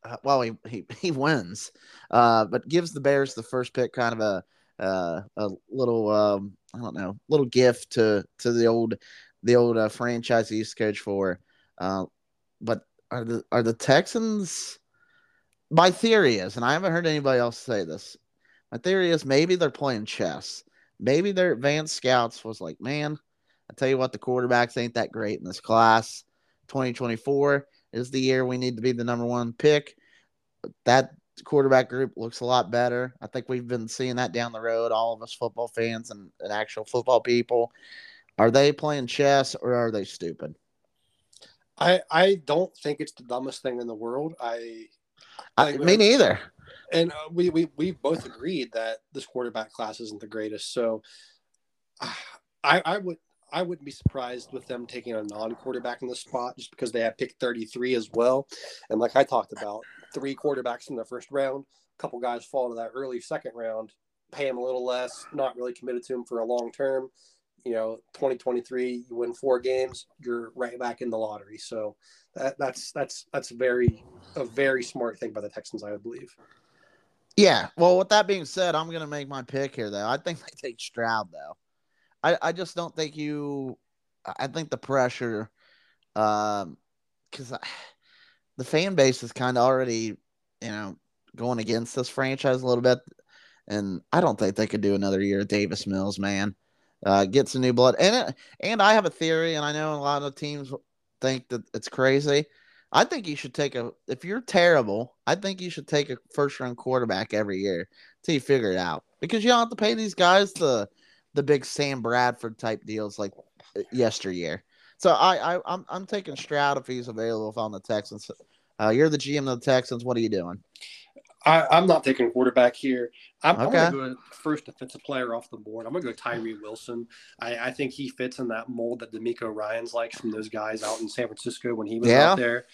Uh, well, he, he he wins, uh, but gives the Bears the first pick, kind of a uh, a little um, I don't know, little gift to to the old the old uh, franchise coach for. Uh, but are the are the Texans? My theory is, and I haven't heard anybody else say this. My theory is maybe they're playing chess. Maybe their advanced scouts was like, man, I tell you what, the quarterbacks ain't that great in this class. 2024 is the year we need to be the number one pick. That quarterback group looks a lot better. I think we've been seeing that down the road, all of us football fans and, and actual football people. Are they playing chess or are they stupid? I I don't think it's the dumbest thing in the world. I I, me neither. and uh, we we we both agreed that this quarterback class isn't the greatest. So I I would I wouldn't be surprised with them taking a non-quarterback in the spot just because they have picked 33 as well. And like I talked about, three quarterbacks in the first round, a couple guys fall to that early second round, pay them a little less, not really committed to them for a long term. You know, 2023, you win four games, you're right back in the lottery. So that, that's that's that's very a very smart thing by the Texans, I would believe. Yeah. Well, with that being said, I'm gonna make my pick here though. I think they take Stroud though. I, I just don't think you I think the pressure um because the fan base is kind of already, you know, going against this franchise a little bit. And I don't think they could do another year of Davis Mills, man. Uh, get some new blood. And it, and I have a theory, and I know a lot of teams think that it's crazy. I think you should take a if you're terrible, I think you should take a first round quarterback every year till you figure it out. Because you don't have to pay these guys the the big Sam Bradford type deals like yesteryear. So I, I I'm I'm taking Stroud if he's available if on the Texans. Uh, you're the GM of the Texans. What are you doing? I, I'm not taking quarterback here. I'm, Okay. I'm going to go first defensive player off the board. I'm going to go Tyree Wilson. I, I think he fits in that mold that DeMeco Ryans likes from those guys out in San Francisco when he was Yeah. out there.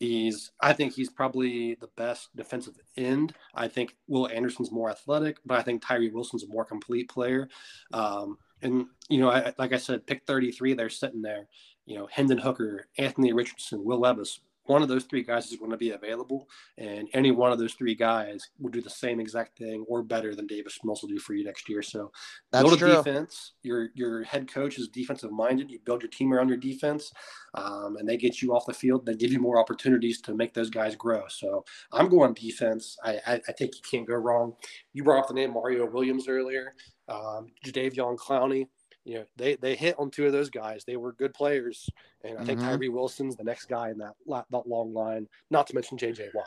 He's, I think he's probably the best defensive end. I think Will Anderson's more athletic, but I think Tyree Wilson's a more complete player. Um, And you know, I, like I said, pick 33, they're sitting there. You know, Hendon Hooker, Anthony Richardson, Will Levis, one of those three guys is going to be available, and any one of those three guys will do the same exact thing or better than Davis Mills will do for you next year. So That's build a true. defense. Your your head coach is defensive minded. You build your team around your defense, um, and they get you off the field. They give you more opportunities to make those guys grow. So I'm going defense. I, I, I think you can't go wrong. You brought up the name Mario Williams earlier, um, Jadeveon Clowney you know, they they hit on two of those guys. They were good players, and I think mm-hmm. Tyree Wilson's the next guy in that that long line. Not to mention J.J. Watt.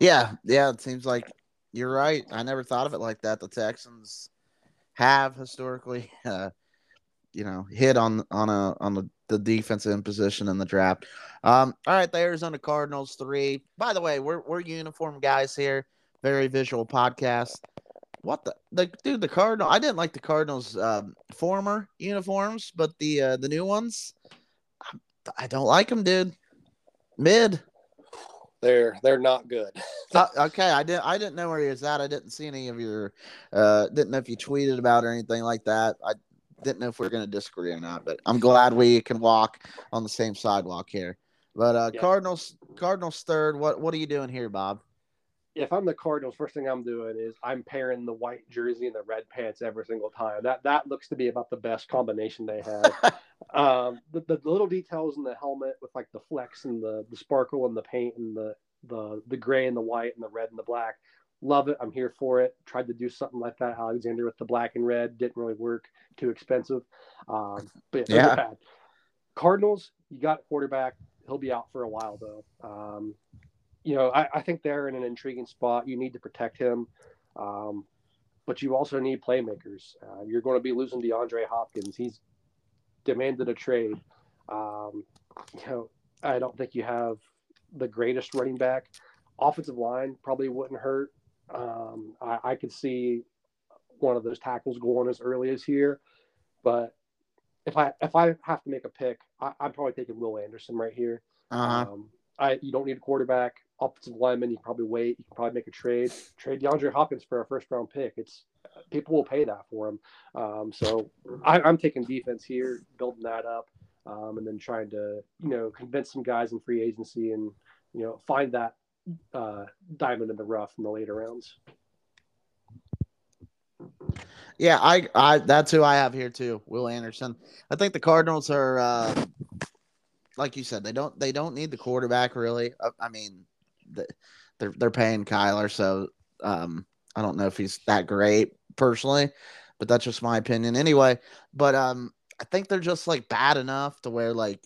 yeah, yeah, it seems like you're right. I never thought of it like that. The Texans have historically, uh, you know, hit on on a on the, the defensive position in the draft. Um, all right, the Arizona Cardinals three. By the way, we're we're uniform guys here. Very visual podcast. What the the dude? The Cardinal. I didn't like the Cardinals' um, former uniforms, but the uh, the new ones, I don't like them, dude. Mid. They're they're not good. uh, okay, I didn't I didn't know where he was at. I didn't see any of your. Uh, didn't know if you tweeted about or anything like that. I didn't know if we are going to disagree or not. But I'm glad we can walk on the same sidewalk here. But uh, yeah. Cardinals Cardinals third. What what are you doing here, Bob? If I'm the Cardinals, first thing I'm doing is I'm pairing the white jersey and the red pants every single time. That that looks to be about the best combination they have. um, the, the, the little details in the helmet with like the flex and the the sparkle and the paint and the the the gray and the white and the red and the black. Love it. I'm here for it. Tried to do something like that, Alexander, with the black and red. Didn't really work. Too expensive. Um, but yeah, yeah. Cardinals, you got quarterback. He'll be out for a while though. Um, you know, I, I, think they're in an intriguing spot. You need to protect him, um, but you also need playmakers. Uh, you're going to be losing DeAndre Hopkins. He's demanded a trade. Um, you know, I don't think you have the greatest running back. Offensive line probably wouldn't hurt. Um, I, I could see one of those tackles going as early as here, but if I if I have to make a pick, I, am probably taking Will Anderson right here. Uh-huh. Um, I you don't need a quarterback offensive lineman. You can probably wait. You can probably make a trade. Trade DeAndre Hopkins for a first round pick. It's people will pay that for him. Um, so I, am taking defense here, building that up, um, and then trying to you know convince some guys in free agency and you know find that uh, diamond in the rough in the later rounds. Yeah, I, I that's who I have here too, Will Anderson. I think the Cardinals are, uh, like you said, they don't they don't need the quarterback really. I, I mean, they're they're paying Kyler, so um, I don't know if he's that great personally, but that's just my opinion anyway. But um, I think they're just like bad enough to where like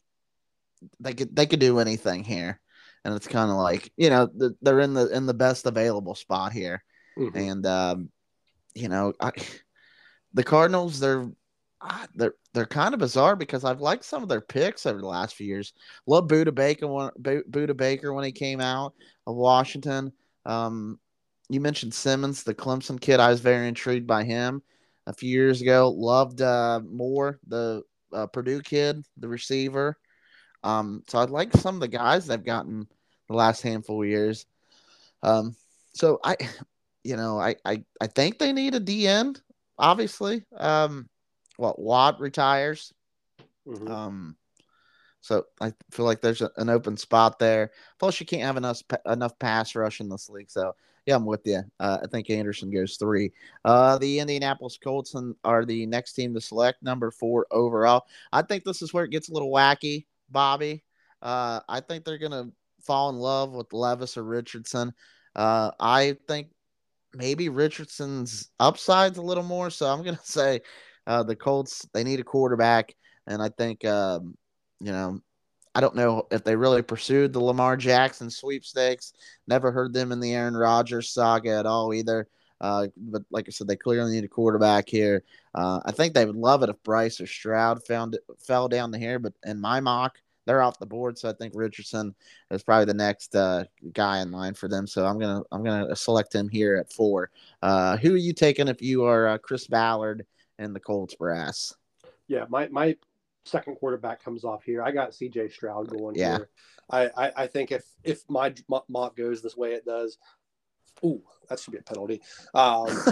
they could they could do anything here, and it's kind of like you know they're in the in the best available spot here, mm-hmm. and um, you know I, the Cardinals they're they're they're kind of bizarre because I've liked some of their picks over the last few years. Love Budda Baker when Budda Baker when he came out of Washington. Um, you mentioned Simmons, the Clemson kid. I was very intrigued by him a few years ago. Loved uh, Moore, the uh, Purdue kid, the receiver. Um, so I'd like some of the guys they've gotten the last handful of years. Um, so I, you know, I, I, I think they need a D end, obviously. Um, what Watt retires. Mm-hmm. Um, so I feel like there's a, an open spot there. Plus, you can't have enough enough pass rush in this league. So yeah, I'm with you. Uh, I think Anderson goes three. Uh, the Indianapolis Colts are the next team to select, number four overall. I think this is where it gets a little wacky, Bobby. Uh, I think they're gonna fall in love with Levis or Richardson. Uh, I think maybe Richardson's upside's a little more. So I'm gonna say uh, the Colts they need a quarterback, and I think um, you know I don't know if they really pursued the Lamar Jackson sweepstakes. Never heard them in the Aaron Rodgers saga at all either. Uh, but like I said, they clearly need a quarterback here. Uh, I think they would love it if Bryce or Stroud found fell down the here, but in my mock, they're off the board. So I think Richardson is probably the next uh, guy in line for them. So I'm gonna I'm gonna select him here at four. Uh, who are you taking if you are uh, Chris Ballard and the Colts brass. Yeah, my my second quarterback comes off here. I got CJ Stroud going yeah. here. I, I, I think if if my mock goes this way, it does. Ooh, that should be a penalty. Um,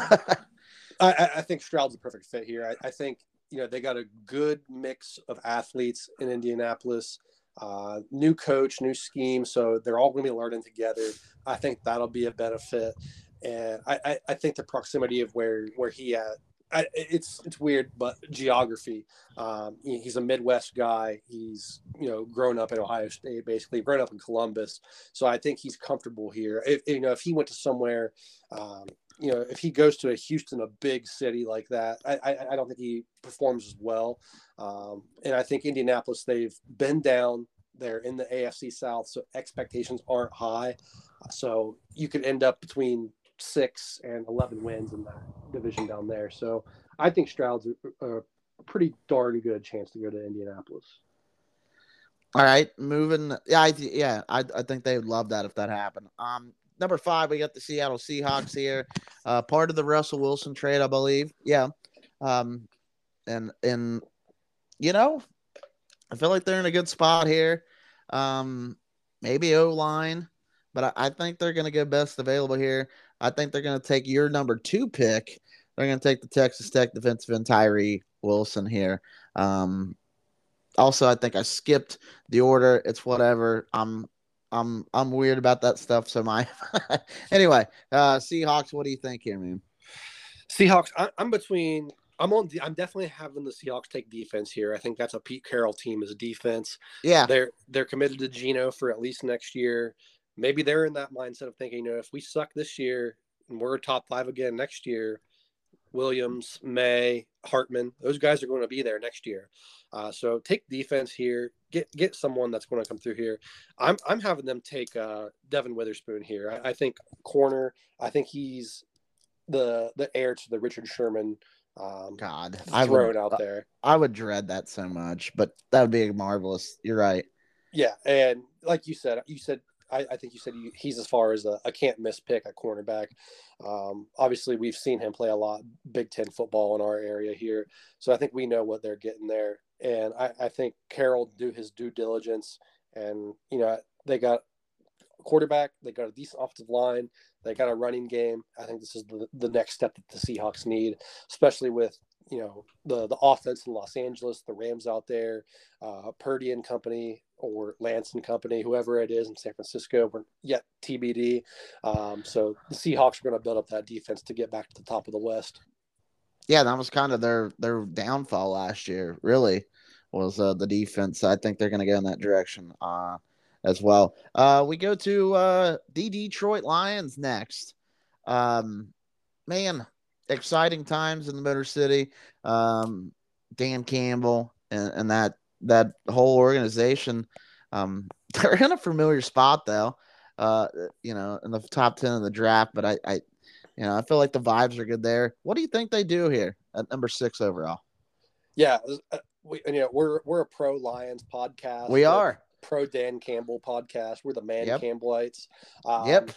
I, I think Stroud's a perfect fit here. I, I, think you know they got a good mix of athletes in Indianapolis. Uh, new coach, new scheme, so they're all going to be learning together. I think that'll be a benefit, and I, I, I think the proximity of where where he at I, it's it's weird, but geography. Um, he's a Midwest guy. He's you know grown up in Ohio State, basically grown up in Columbus. So I think he's comfortable here. If you know if he went to somewhere, um, you know if he goes to a Houston, a big city like that, I I, I don't think he performs as well. Um, and I think Indianapolis, they've been down. They're in the AFC South, so expectations aren't high. So you could end up between six and 11 wins in that division down there. So I think Stroud's a, a pretty darn good chance to go to Indianapolis. All right, moving. Yeah, I, yeah, I, I think they would love that if that happened. Um, number five, we got the Seattle Seahawks here, uh, part of the Russell Wilson trade, I believe. Yeah, um, and and you know, I feel like they're in a good spot here. Um, maybe O line, but I, I think they're going to get best available here. I think they're going to take your number two pick. They're going to take the Texas Tech defensive end Tyree Wilson here. Um, also, I think I skipped the order. It's whatever. I'm I'm I'm weird about that stuff. So my anyway, uh, Seahawks. What do you think here, man? Seahawks. I, I'm between. I'm on. I'm definitely having the Seahawks take defense here. I think that's a Pete Carroll team as a defense. Yeah, they're they're committed to Geno for at least next year maybe they're in that mindset of thinking, you know, if we suck this year and we're top five again next year, Williams, Maye, Hartman, those guys are going to be there next year. Uh, so take defense here, get get someone that's going to come through here. I'm I'm having them take uh, Devon Witherspoon here. I, I, think corner. I think he's the the heir to the Richard Sherman. Um, God, I would, out there. I would dread that so much, but that would be marvelous. You're right. Yeah, and like you said, you said I, I think you said he's as far as a, a can't miss pick at cornerback. Um, obviously, we've seen him play a lot Big Ten football in our area here, so I think we know what they're getting there. And I, I think Carroll do his due diligence, and you know they got quarterback, they got a decent offensive line, they got a running game. I think this is the, the next step that the Seahawks need, especially with you know the the offense in Los Angeles, the Rams out there, uh, Purdy and company, or Lance and company, whoever it is in San Francisco. We're yet TBD. Um, so the Seahawks are going to build up that defense to get back to the top of the West. Yeah, that was kind of their their downfall last year. Really, was uh, the defense. I think they're going to go in that direction uh, as well. Uh, we go to uh, the Detroit Lions next. Um, man, exciting times in the Motor City. Um, Dan Campbell and, and that that whole organization. Um, they're in a familiar spot though. Uh, you know, in the top ten of the draft, but I, I, you know, I feel like the vibes are good there. What do you think they do here at number six overall? Yeah, uh, we, you know, we're we're a pro Lions podcast. We are pro Dan Campbell podcast. We're the man yep. Campbellites. Um, yep.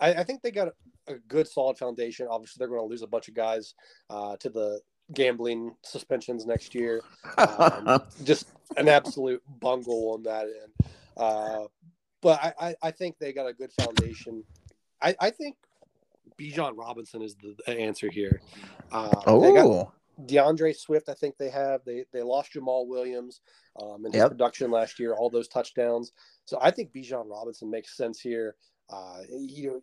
I, I, think they got a, good solid foundation. Obviously, they're going to lose a bunch of guys uh, to the gambling suspensions next year. Um, just an absolute bungle on that end. Uh, but I, I, I, think they got a good foundation. I, I think Bijan Robinson is the, answer here. Uh, oh. D'Andre Swift, I think they have. They they lost Jamaal Williams um, in his yep. production last year, all those touchdowns. So I think Bijan Robinson makes sense here. Uh, you know,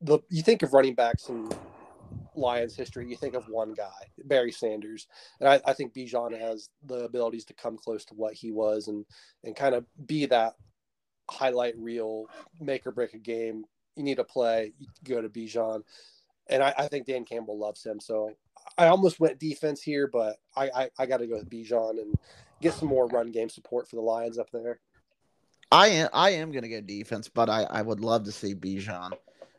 the you think of running backs in Lions history, you think of one guy, Barry Sanders, and I, I think Bijan has the abilities to come close to what he was and and kind of be that highlight reel, make or break a game. You need to play, you go to Bijan, and I, I, think Dan Campbell loves him. So I almost went defense here, but I I, I got to go with Bijan and get some more run game support for the Lions up there. I am I am gonna go defense, but I, I would love to see Bijan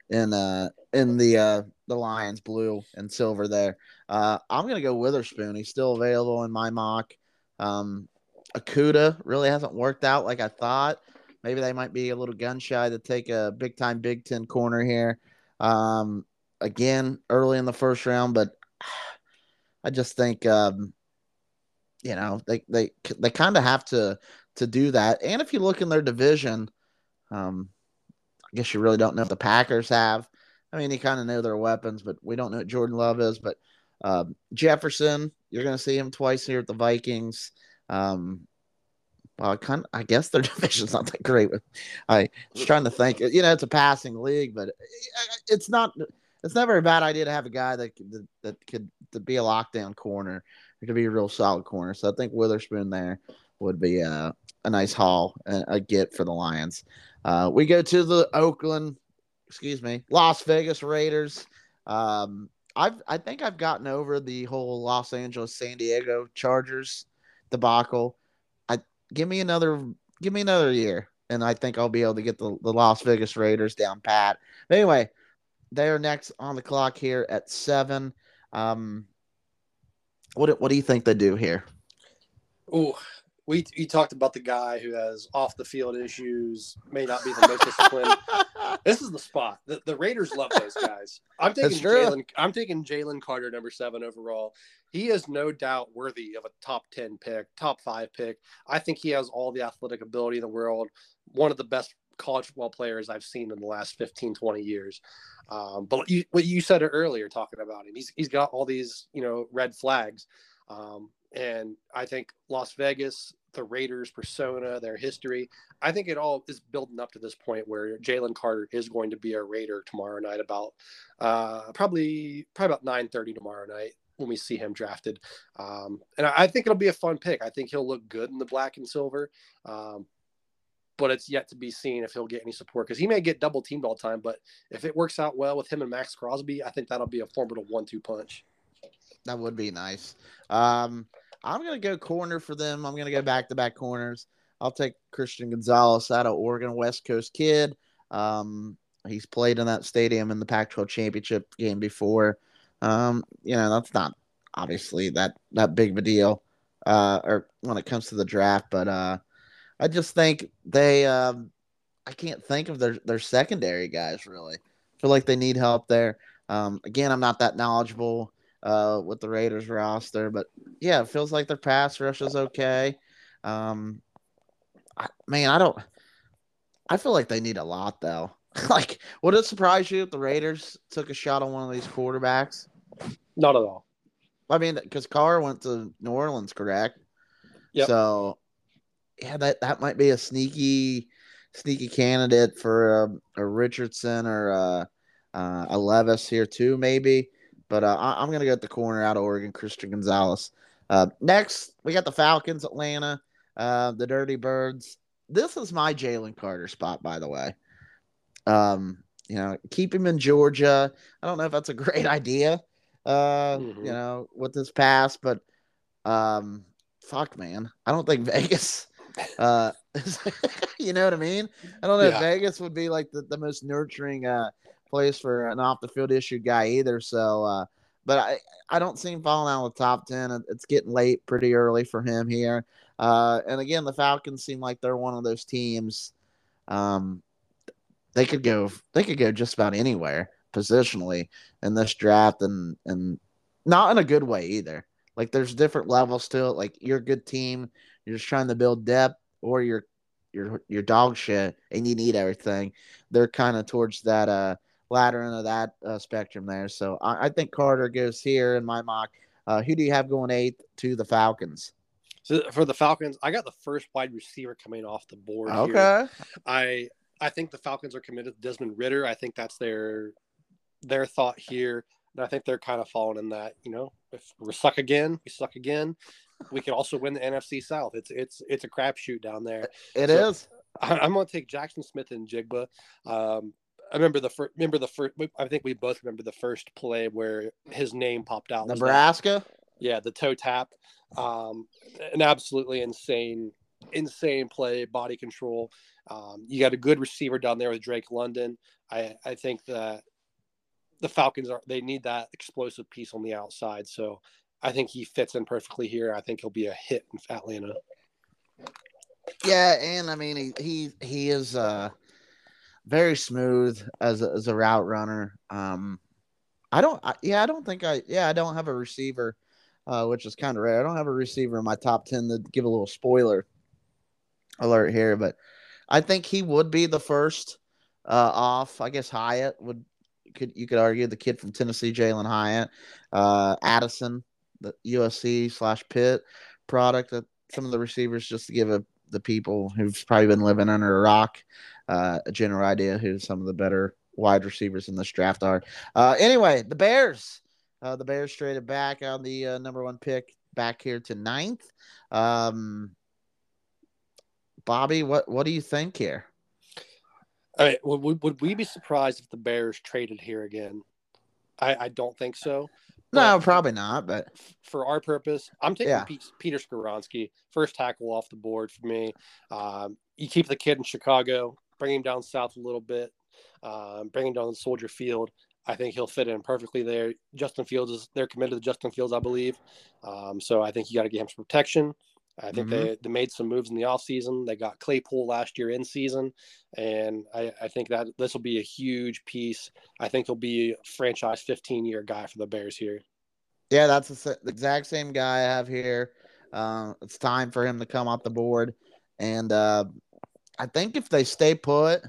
in uh in the uh the Lions blue and silver there. Uh I'm gonna go Witherspoon. He's still available in my mock. Um Okudah really hasn't worked out like I thought. Maybe they might be a little gun shy to take a big time Big Ten corner here. Um again early in the first round, but I just think um you know they they they kind of have to to do that. And if you look in their division, um I guess you really don't know if the Packers have I mean, you kind of know their weapons, but we don't know what Jordan Love is. But um, Jefferson, you're going to see him twice here at the Vikings. Um, well, I kind of, I guess their division's not that great. I was trying to think. You know, it's a passing league, but it's not. It's never a bad idea to have a guy that that, that could to be a lockdown corner. It could be a real solid corner. So I think Witherspoon there would be a, a nice haul and a get for the Lions. Uh, we go to the Oakland, excuse me, Las Vegas Raiders. Um, I've I think I've gotten over the whole Los Angeles San Diego Chargers debacle. I give me another give me another year, and I think I'll be able to get the, the Las Vegas Raiders down pat. But anyway, they're next on the clock here at seven. Um, what what do you think they do here? Oh, we you talked about the guy who has off the field issues, may not be the most disciplined. this is the spot. The, the Raiders love those guys. I'm taking Jalen. I'm taking Jalen Carter, number seven overall. He is no doubt worthy of a top ten pick, top five pick. I think he has all the athletic ability in the world. One of the best college football players I've seen in the last 15, 20 years. Um, but you, what you said earlier, talking about him, he's he's got all these you know red flags. Um, and I think Las Vegas, the Raiders persona, their history, I think it all is building up to this point where Jalen Carter is going to be a Raider tomorrow night about uh, probably probably about nine thirty tomorrow night when we see him drafted. Um, and I, I, think it'll be a fun pick. I think he'll look good in the black and silver. Um, but it's yet to be seen if he'll get any support because he may get double teamed all the time. But if it works out well with him and Maxx Crosby, I think that'll be a formidable one-two punch. That would be nice. Um, I'm gonna go corner for them. I'm gonna go back to back corners. I'll take Christian Gonzalez out of Oregon, West Coast kid. Um, he's played in that stadium in the Pac-12 championship game before. Um, you know, that's not obviously that that big of a deal, uh, or when it comes to the draft, but uh, I just think they. Um, I can't think of their their secondary guys really. I feel like they need help there. Um, again, I'm not that knowledgeable uh, with the Raiders roster. But yeah, it feels like their pass rush is okay. Um, I, man, I don't. I feel like they need a lot though. like, would it surprise you if the Raiders took a shot on one of these quarterbacks? Not at all. I mean, because Carr went to New Orleans, correct? Yeah. So, yeah, that that might be a sneaky, sneaky candidate for a, a Richardson or a, uh, a Levis here too, maybe. But uh, I, am going to go at the corner out of Oregon, Christian Gonzalez. Uh, next, we got the Falcons, Atlanta, uh, the Dirty Birds. This is my Jalen Carter spot, by the way. Um, you know, keep him in Georgia. I don't know if that's a great idea, uh, mm-hmm. you know, with this pass, but um, fuck, man. I don't think Vegas, uh, you know what I mean? I don't know yeah. if Vegas would be like the, the most nurturing uh, place for an off the field issue guy either. So, uh, but I, I don't see him falling out of the top 10. It's getting late pretty early for him here. Uh, and again, the Falcons seem like they're one of those teams. Um, they could go, they could go just about anywhere positionally in this draft and, and not in a good way either. Like there's different levels to it. Like you're a good team. You're just trying to build depth or you're, you're, you're dog shit and you need everything. They're kind of towards that, uh, ladder into that uh, spectrum there. So I, I, think Carter goes here in my mock. Uh, who do you have going eighth to the Falcons? So for the Falcons, I got the first wide receiver coming off the board. Okay. Here. I I think the Falcons are committed to Desmond Ridder. I think that's their their thought here. And I think they're kind of falling in that, you know, if we suck again, we suck again. We could also win the NFC South. It's it's it's a crapshoot down there. It so is. I, am going to take Jackson Smith-Njigba. Um, I remember the first. Remember the first. I think we both remember the first play where his name popped out. Nebraska. yeah, the toe tap. Um, an absolutely insane, insane play. Body control. Um, you got a good receiver down there with Drake London. I I think that the Falcons are they need that explosive piece on the outside. So I think he fits in perfectly here. I think he'll be a hit in Atlanta. Yeah, and I mean he he he is. uh very smooth as a, as a route runner. Um, I don't, I, yeah, I don't think I, yeah, I don't have a receiver, uh, which is kind of rare. I don't have a receiver in my top 10 to give a little spoiler alert here, but I think he would be the first uh, off. I guess Hyatt would could you could argue the kid from Tennessee, Jalen Hyatt, uh, Addison, the USC slash Pitt product. That some of the receivers, just to give a, the people who've probably been living under a rock uh, a general idea who some of the better wide receivers in this draft are. Uh, anyway, the Bears. Uh, the Bears traded back on the uh, number one pick back here to ninth. Um, Bobby, what what do you think here? All right, would, would we be surprised if the Bears traded here again? I, I don't think so. No, probably not. But for our purpose, I'm taking Yeah. Pete, Peter Skoronski, first tackle off the board for me. Um, you keep the kid in Chicago, bring him down south a little bit, um, bring him down to Soldier Field. I think he'll fit in perfectly there. Justin Fields is they're committed to Justin Fields, I believe. Um, so I think you got to give him some protection. I think they, they made some moves in the offseason. They got Claypool last year in season. And I, I think that this will be a huge piece. I think he'll be a franchise 15 year guy for the Bears here. yeah, that's the, the exact same guy I have here. Uh, it's time for him to come off the board, and uh, I think if they stay put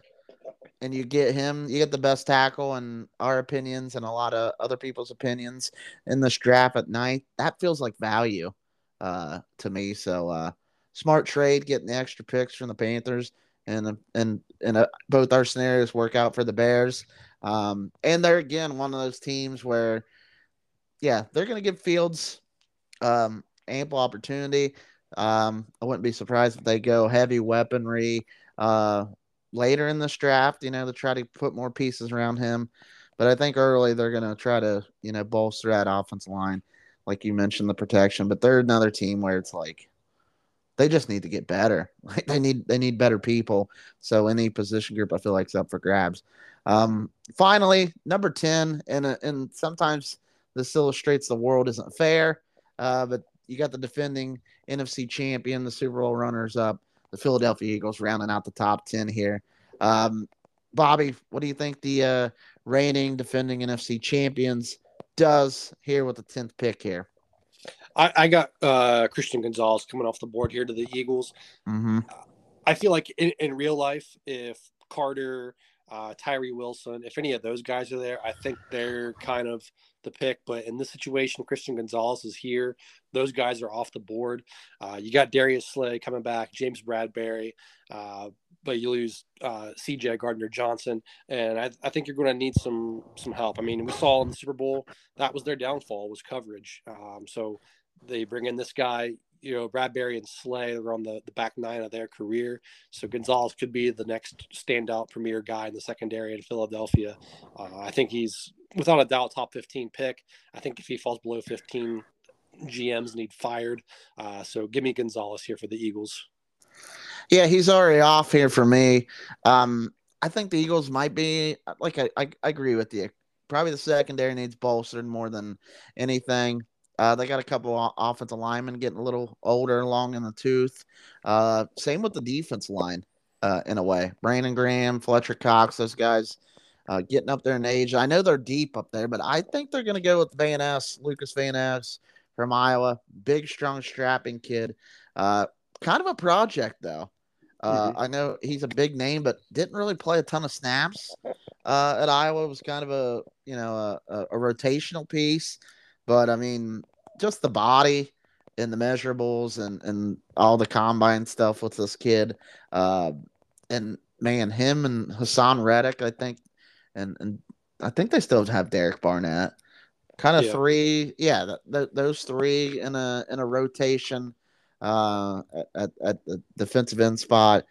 and you get him, you get the best tackle in our opinions and a lot of other people's opinions in this draft at night. That feels like value uh, to me. So uh, smart trade, getting the extra picks from the Panthers, and and and uh, both our scenarios work out for the Bears. Um, and they're again one of those teams where, yeah, they're going to give Fields um, ample opportunity. Um, I wouldn't be surprised if they go heavy weaponry uh, later in this draft, you know, to try to put more pieces around him. But I think early they're going to try to, you know, bolster that offensive line, like you mentioned, the protection. But they're another team where it's like they just need to get better. Like they need they need better people. So any position group I feel like is up for grabs. Um, finally, number ten, and uh, and sometimes this illustrates the world isn't fair. Uh, but you got the defending NFC champion, the Super Bowl runners up, the Philadelphia Eagles, rounding out the top ten here. Um, Bobby, what do you think the uh, reigning defending NFC champions does here with the tenth pick here? I, I got uh, Christian Gonzalez coming off the board here to the Eagles. Mm-hmm. I feel like in, in real life, if Carter, uh, Tyree Wilson, if any of those guys are there, I think they're kind of the pick. But in this situation, Christian Gonzalez is here. Those guys are off the board. Uh, you got Darius Slay coming back, James Bradberry, uh, but you lose uh, CJ Gardner Johnson, and I, I think you're going to need some some help. I mean, we saw in the Super Bowl that was their downfall was coverage. Um, so they bring in this guy. You know, Bradberry and Slay are on the, the back nine of their career. So Gonzalez could be the next standout premier guy in the secondary in Philadelphia. Uh, I think he's without a doubt top 15 pick. I think if he falls below 15, GMs need fired. Uh, so give me Gonzalez here for the Eagles. Yeah, he's already off here for me. Um, I think the Eagles might be like I, I, I agree with you. Probably the secondary needs bolstered more than anything. Uh, they got a couple of offensive linemen getting a little older, long in the tooth. Uh, same with the defense line, uh, in a way. Brandon Graham, Fletcher Cox, those guys uh, getting up there in age. I know they're deep up there, but I think they're going to go with Van Ness, Lukas Van Ness from Iowa. Big, strong, strapping kid. Uh, kind of a project, though. Uh, I know he's a big name, but didn't really play a ton of snaps uh, at Iowa. It was kind of a you know a, a, a rotational piece, but I mean just the body and the measurables and and all the combine stuff with this kid, uh, and man, him and Haason Reddick, I think, and and I think they still have Derek Barnett. Kind of Yeah. three, yeah, th- th- those three in a in a rotation uh, at, at the defensive end spot.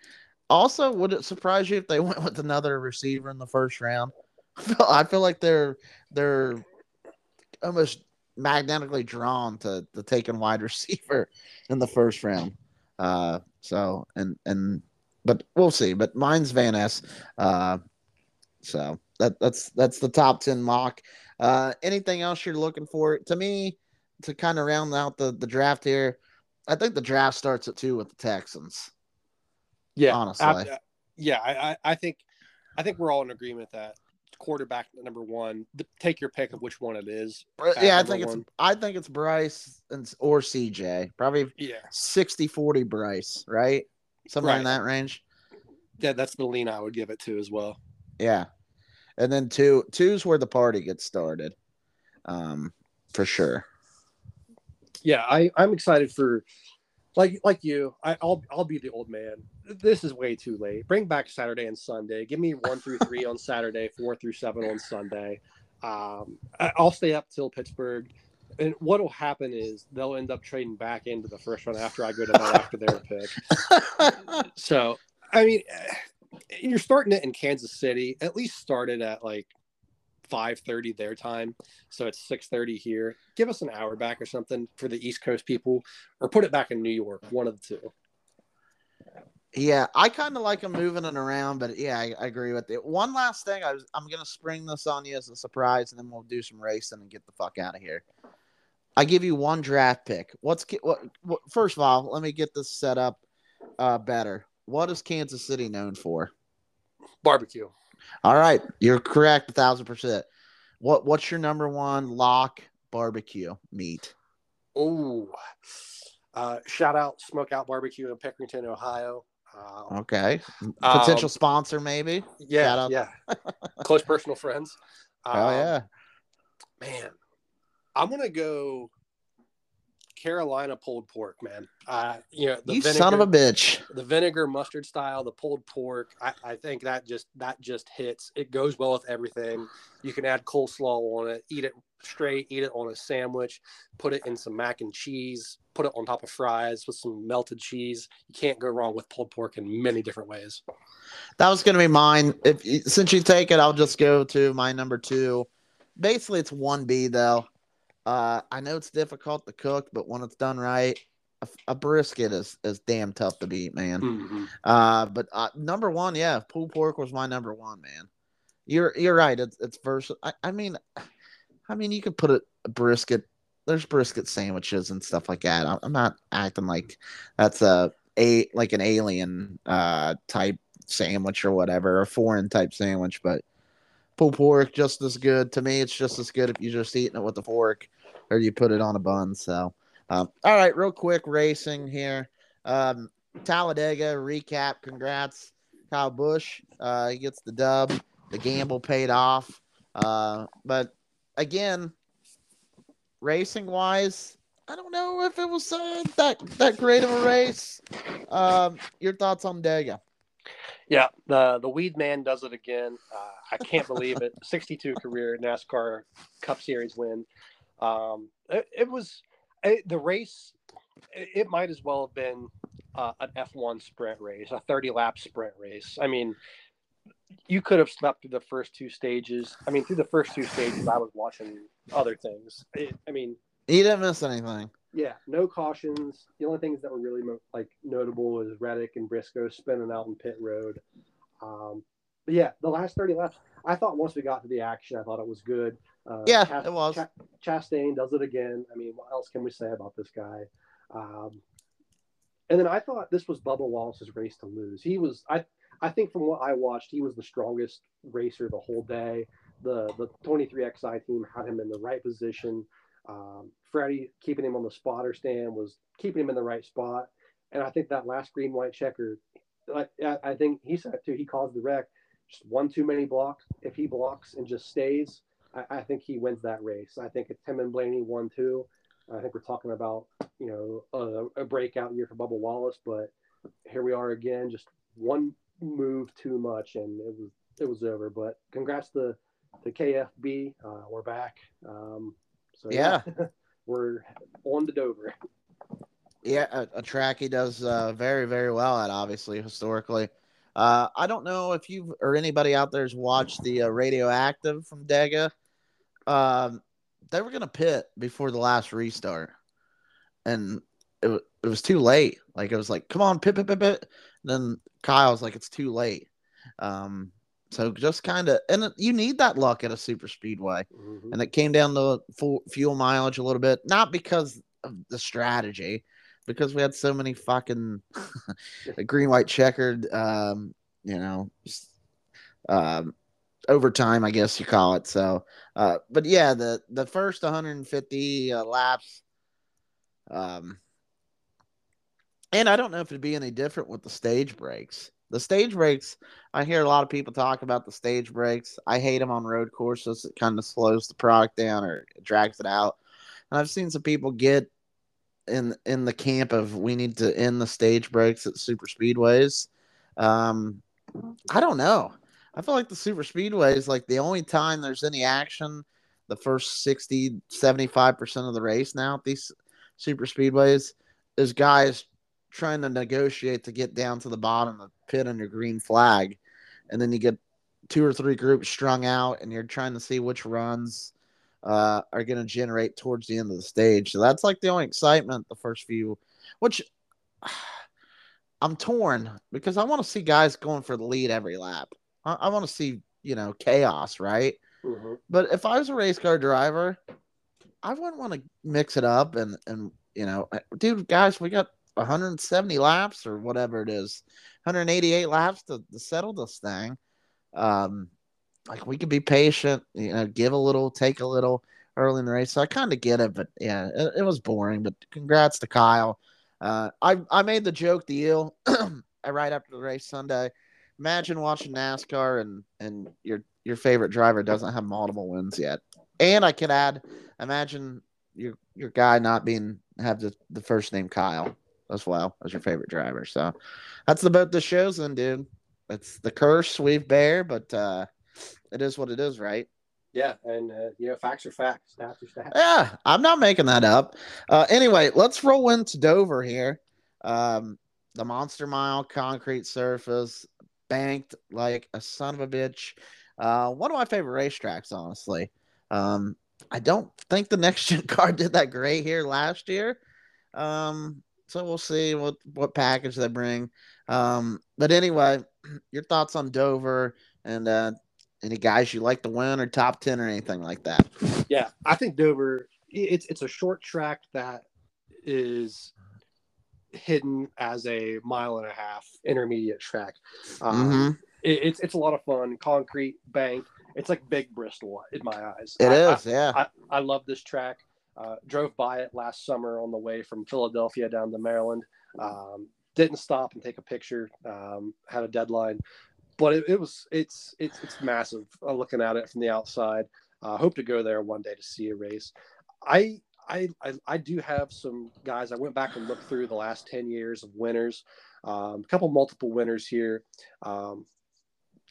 Also, would it surprise you if they went with another receiver in the first round? I feel, I feel like they're they're almost magnetically drawn to the taking wide receiver in the first round. Uh, so and and but we'll see. But mine's Van Ness. Uh, so that that's that's the top ten mock. Uh, anything else you're looking for? To me, to kind of round out the the draft here, I think the draft starts at two with the Texans. Yeah, honestly. I- yeah, I, I think I think we're all in agreement that quarterback number one. Take your pick of which one it is. Yeah, I think it's one. I think it's Bryce and or CJ. Probably Yeah, 60-40 Bryce, right? Somewhere in that range. yeah, that's the lean I would give it to as well. Yeah. and then two two's where the party gets started, um, for sure. Yeah, I I'm excited for like like you. I, I'll I'll be the old man. This is way too late. Bring back Saturday and Sunday. Give me one through three on Saturday, four through seven on Sunday. Um, I, I'll stay up till Pittsburgh and what'll happen is they'll end up trading back into the first round after I go to bed after their pick. so, I mean, you're starting it in Kansas City. At least start it at like 5:30 their time, so it's 6:30 here. Give us an hour back or something for the East Coast people, or put it back in New York. One of the two. Yeah, I kind of like them moving it around, but yeah, I, I, agree with it. One last thing, I was, I'm gonna spring this on you as a surprise, and then we'll do some racing and get the fuck out of here. I give you one draft pick. What's what, what? First of all, let me get this set up uh, better. What is Kansas City known for? Barbecue. All right, you're correct, a thousand percent. What What's your number one lock barbecue meat? Oh, uh, shout out Smokeout Barbecue in Pickerington, Ohio. Uh, okay, potential um, sponsor maybe. Yeah, yeah. Close personal friends. Um, oh yeah, man. I'm gonna go Carolina pulled pork, man. Uh, you know, the you vinegar, son of a bitch. The vinegar mustard style, the pulled pork. I, I think that just that just hits. It goes well with everything. You can add coleslaw on it. Eat it straight. Eat it on a sandwich. Put it in some mac and cheese. Put it on top of fries with some melted cheese. You can't go wrong with pulled pork in many different ways. That was going to be mine. If since you take it, I'll just go to my number two. Basically, it's one B though. Uh, I know it's difficult to cook, but when it's done right, a, a brisket is, is damn tough to beat, man. Mm-hmm. Uh, but uh, number one, yeah, pulled pork was my number one, man. You're you're right. It's it's versatile. I, I mean, I mean, you could put a, a, brisket. There's brisket sandwiches and stuff like that. I'm not acting like that's a a like an alien uh type sandwich or whatever, a foreign type sandwich, but pulled pork just as good. To me, it's just as good if you just eating it with a fork or you put it on a bun. So, um, all right, real quick racing here. Um, Talladega recap. Congrats, Kyle Busch. Uh, he gets the dub. The gamble paid off. Uh, but again, racing wise, I don't know if it was uh, that that great of a race. Um, your thoughts on Dega? Yeah, the the weed man does it again. Uh, I can't believe it. 62 career NASCAR Cup Series win. Um, it, it was it, the race. It, it, might as well have been uh, an F1 sprint race, a 30 lap sprint race. I mean, you could have slept through the first two stages. I mean, through the first two stages, I was watching other things. I mean, he didn't miss anything. Yeah, no cautions. The only things that were really like notable was Reddick and Briscoe spinning out in pit road. Um, but yeah, the last 30 laps, I thought once we got to the action, I thought it was good. Uh, yeah, Chast- it was. Ch- Chastain does it again. I mean, what else can we say about this guy? Um, and then I thought this was Bubba Wallace's race to lose. He was, I, I think from what I watched, he was the strongest racer the whole day. The the 23XI team had him in the right position. Um, Freddie keeping him on the spotter stand was keeping him in the right spot. And I think that last green white checker, I, I think he said too, he caused the wreck. Just one too many blocks. If he blocks and just stays, I, I think he wins that race. I think it's Tim and Blaney one two. I think we're talking about you know a, a breakout year for Bubba Wallace, but here we are again, just one move too much, and it was it was over. But congrats to the KFB. Uh, we're back. Um, so yeah, yeah we're on to Dover. Yeah, a, a track he does uh, very, very well at, obviously, historically. Uh, I don't know if you or anybody out there has watched the uh, Radioactive from Dega. Um, they were going to pit before the last restart, and it, it was too late. Like, it was like, come on, pit, pit, pit, pit. And then Kyle's like, it's too late. Um, so just kind of, and you need that luck at a super speedway. Mm-hmm. And it came down to full fuel mileage a little bit, not because of the strategy, because we had so many fucking green white checkered, um, you know, um, overtime, I guess you call it. So, uh, but yeah, the the first 150 uh, laps, um, and I don't know if it'd be any different with the stage breaks. The stage breaks, I hear a lot of people talk about the stage breaks. I hate them on road courses. It kind of slows the product down or drags it out. And I've seen some people get in in the camp of we need to end the stage breaks at super speedways. Um, I don't know. I feel like the super speedway is like the only time there's any action the first 60 75% of the race now at these super speedways is guys trying to negotiate to get down to the bottom of pit under green flag and then you get two or three groups strung out and you're trying to see which runs uh, are going to generate towards the end of the stage. So that's like the only excitement the first few which i'm torn because i want to see guys going for the lead every lap. I, I want to see you know chaos right? Mhm. but if I was a race car driver, I wouldn't want to mix it up and and you know, dude, guys, we got 170 laps or whatever it is, 188 laps to, to settle this thing. Um, like we could be patient, you know, give a little, take a little early in the race. So I kind of get it, but yeah, it, it was boring. But congrats to Kyle. Uh, I I made the joke deal right after the race Sunday. Imagine watching NASCAR and and your your favorite driver doesn't have multiple wins yet. And I could add, imagine your your guy not being have the, the first name Kyle as well as your favorite driver. So that's about the shows then, dude. It's the curse we've bear, but uh it is what it is, right? Yeah, and uh, you know, facts are facts, stats are stats. Yeah, I'm not making that up. Uh, anyway, let's roll into Dover here. Um, the Monster Mile concrete surface, banked like a son of a bitch. Uh, one of my favorite racetracks, honestly. Um, I don't think the next gen car did that great here last year. Um, so we'll see what what package they bring. Um, but anyway, your thoughts on Dover and uh, any guys you like to win or top ten or anything like that? Yeah, I think Dover. It's it's a short track that is hidden as a mile and a half intermediate track. Um, Mhm. it- it's it's a lot of fun. Concrete bank. It's like Big Bristol in my eyes. It I- is, yeah. I, I love this track. Uh, drove by it last summer on the way from Philadelphia down to Maryland. Um, didn't stop and take a picture. Um, had a deadline, but it, it was it's it's it's massive. Uh, looking at it from the outside, uh, hope to go there one day to see a race. I, I I I do have some guys. I went back and looked through the last ten years of winners. Um, a couple multiple winners here. Um,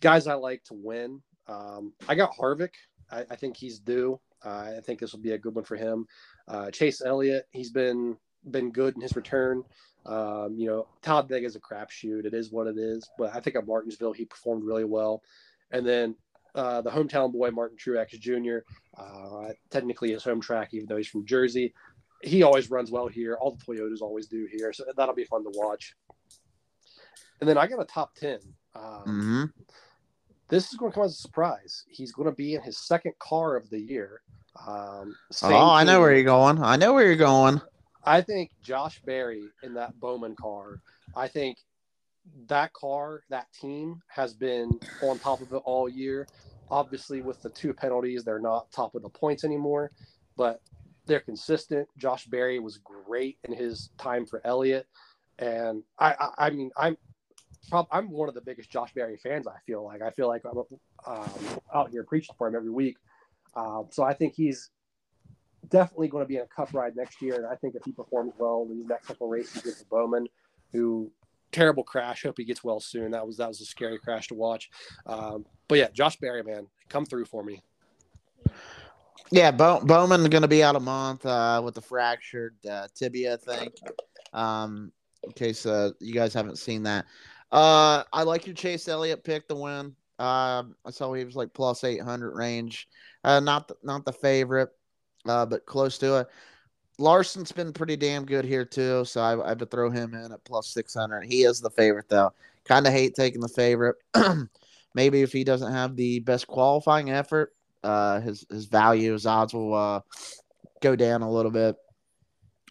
guys I like to win. Um, I got Harvick. I, I think he's due. Uh, I think this will be a good one for him. Uh, Chase Elliott, he's been been good in his return. Um, you know, Talladega is a crapshoot. It is what it is. But I think at Martinsville he performed really well. And then uh, the hometown boy Martin Truex Jr. Uh, technically his home track, even though he's from Jersey. He always runs well here. All the Toyotas always do here, so that'll be fun to watch. And then I got a top ten. Um, hmm this is going to come as a surprise. He's going to be in his second car of the year. Um, Oh, I know where you're going. I know where you're going. I think Josh Berry in that Bowman car. I think that car, that team has been on top of it all year. Obviously, with the two penalties, they're not top of the points anymore, but they're consistent. Josh Berry was great in his time for Elliott, and I, I, I mean, I'm prob- I'm one of the biggest Josh Berry fans. I feel like I feel like I'm um, out here preaching for him every week. Um, so I think he's definitely going to be in a cup ride next year. And I think if he performs well in these next couple races Bowman, who terrible crash. Hope he gets well soon. That was that was a scary crash to watch. Um, but yeah, Josh Berry, man, come through for me. Yeah, Bow- Bowman going to be out a month uh, with the fractured uh, tibia, I think. Um, in case uh, you guys haven't seen that, uh, I like your Chase Elliott pick to win. Uh, I saw he was like plus eight hundred range. Uh, not the, not the favorite, uh, but close to it. Larson's been pretty damn good here too, so I, I have to throw him in at plus six hundred. He is the favorite though. Kind of hate taking the favorite. Maybe if he doesn't have the best qualifying effort, uh, his his value, his odds will uh, go down a little bit,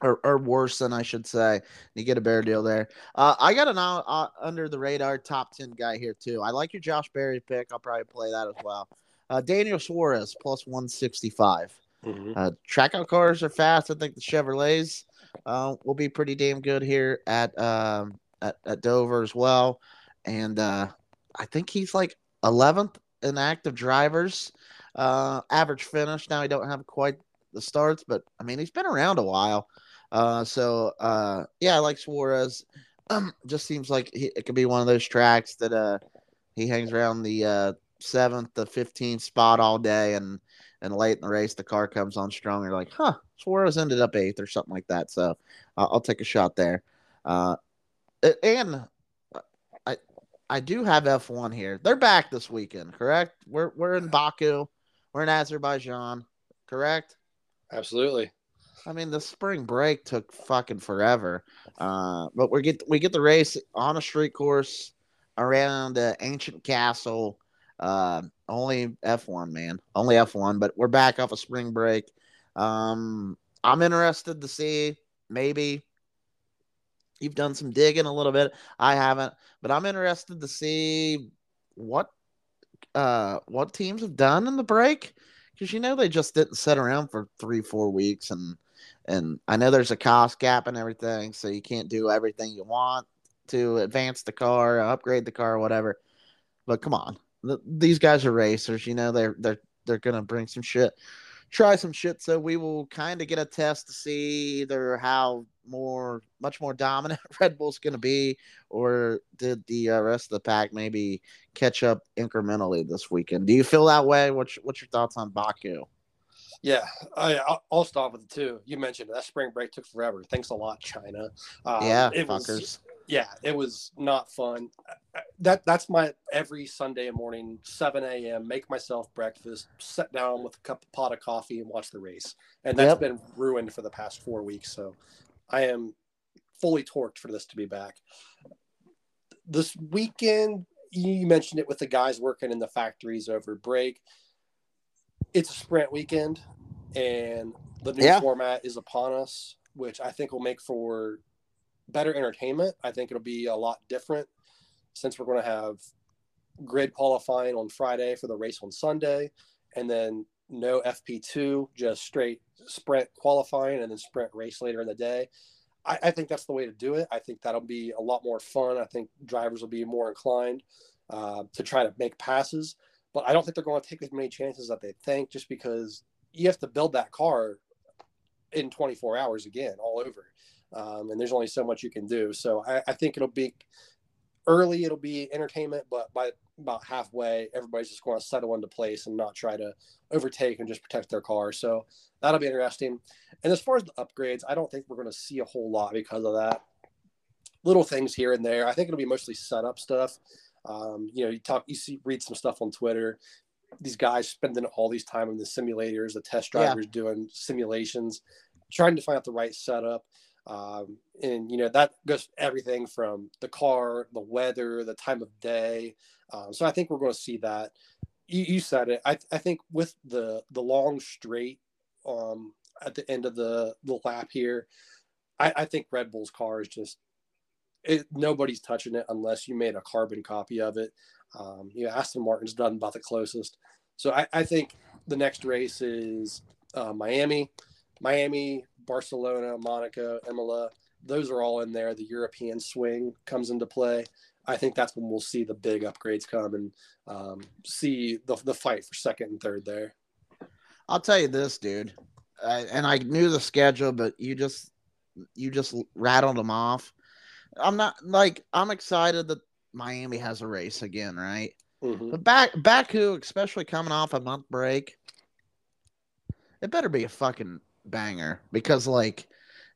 or or worse than I should say. You get a bear deal there. Uh, I got an uh, under the radar top ten guy here too. I like your Josh Berry pick. I'll probably play that as well. Uh, Daniel Suarez plus one sixty five. Uh, Trackhouse cars are fast. I think the Chevrolets uh, will be pretty damn good here at um, at, at Dover as well. and uh, I think he's like 11th in active drivers. Uh, average finish. Now he don't have quite the starts, but I mean he's been around a while. Uh, so uh, yeah, I like Suarez. Um, just seems like he, it could be one of those tracks that uh he hangs around the uh seventh to fifteenth spot all day, and and late in the race the car comes on strong. You're like, huh, Suarez ended up eighth or something like that. So I'll take a shot there. Uh, and I I do have F1 here. They're back this weekend, correct? We're we're in Baku, we're in Azerbaijan, correct? Absolutely. I mean, the spring break took fucking forever, uh, but we get we get the race on a street course around the ancient castle. Uh, only F1, man, only F1. But we're back off a of spring break. Um, I'm interested to see maybe you've done some digging a little bit. I haven't, but I'm interested to see what uh what teams have done in the break because you know they just didn't sit around for three four weeks and and I know there's a cost cap and everything, so you can't do everything you want to advance the car, upgrade the car, whatever. But come on, these guys are racers. You know they're they're they're gonna bring some shit, try some shit. So we will kind of get a test to see either how more, much more dominant Red Bull's gonna be, or did the uh, rest of the pack maybe catch up incrementally this weekend? Do you feel that way? What's what's your thoughts on Baku? Yeah, I, will stop with it too. You mentioned it. that spring break took forever. Thanks a lot, China. Um, yeah, it fuckers. Was, yeah, it was not fun. That that's my every Sunday morning, seven a.m. Make myself breakfast, sit down with a cup of pot of coffee, and watch the race. And that's yep. been ruined for the past four weeks. So, I am fully torqued for this to be back. This weekend, you mentioned it with the guys working in the factories over break it's a sprint weekend, and the new yeah. format is upon us, which I think will make for better entertainment. I think it'll be a lot different since we're going to have grid qualifying on Friday for the race on Sunday, and then no FP2, just straight sprint qualifying and then sprint race later in the day. I, I, think that's the way to do it. I think that'll be a lot more fun. I think drivers will be more inclined uh, to try to make passes but I don't think they're going to take as many chances that they think just because you have to build that car in 24 hours again, all over. Um, and there's only so much you can do. So I, I, think it'll be early, it'll be entertainment, but by about halfway, everybody's just going to settle into place and not try to overtake and just protect their car. So that'll be interesting. And as far as the upgrades, I don't think we're going to see a whole lot because of that. Little things here and there. I think it'll be mostly setup stuff. Um, you know, you talk, you see, read some stuff on Twitter. These guys spending all these time in the simulators, the test drivers yeah. doing simulations, trying to find out the right setup. Um, and you know that goes everything from the car, the weather, the time of day. Um, so I think we're going to see that. You, you said it. I, I, think with the the long straight um, at the end of the the lap here, I, I think Red Bull's car is just it, nobody's touching it unless you made a carbon copy of it. Um, you know, Aston Martin's done about the closest. So I, I think the next race is uh, Miami, Miami, Barcelona, Monaco, Imola. Those are all in there. The European swing comes into play. I think that's when we'll see the big upgrades come and um, see the, the fight for second and third there. I'll tell you this, dude, I, and I knew the schedule, but you just you just rattled them off. I'm not like I'm excited that Miami has a race again, right? Mm-hmm. But back Baku, especially coming off a month break, it better be a fucking banger because like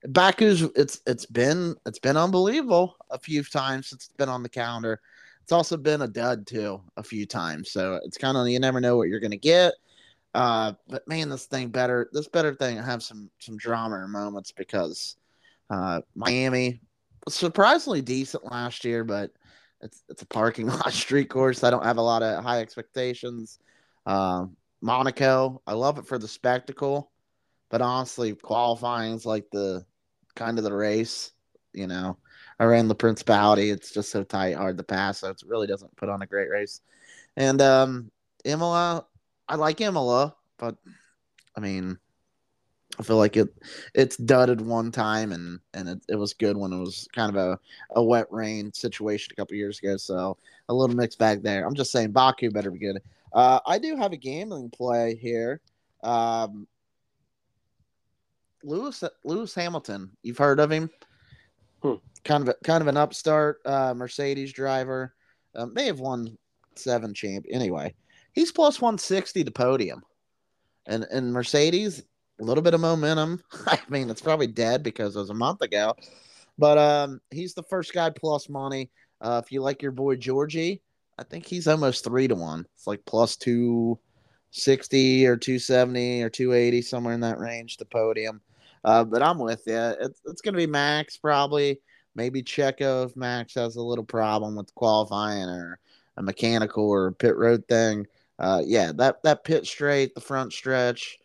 Baku's it's it's been it's been unbelievable a few times since it's been on the calendar. It's also been a dud too a few times. So it's kind of you never know what you're gonna get. Uh, but man, this thing better this better thing have some some drama moments because uh, Miami surprisingly decent last year, but it's it's a parking lot street course. I don't have a lot of high expectations. Um, Monaco, I love it for the spectacle, but honestly, qualifying is like the kind of the race. You know, around the Principality, it's just so tight, hard to pass. So it really doesn't put on a great race. And um, Imola, I like Imola, but I mean, I feel like it it's dudded one time and and it, it was good when it was kind of a, a wet rain situation a couple years ago. So a little mixed bag there. I'm just saying Baku better be good. Uh, I do have a gambling play here. Um, Lewis Lewis Hamilton, you've heard of him? Hmm. Kind of a, kind of an upstart uh, Mercedes driver. Um, may have won seven champ anyway. He's plus one sixty to podium, and and Mercedes a little bit of momentum. I mean, it's probably dead because it was a month ago, but um, he's the first guy plus money. Uh, if you like your boy Georgie, I think he's almost three to one. It's like plus two sixty or two seventy or two eighty somewhere in that range. The podium, uh, but I'm with you. It's it's gonna be Max probably. Maybe Checo if Max has a little problem with qualifying or a mechanical or pit road thing. Uh, yeah, that that pit straight, the front stretch,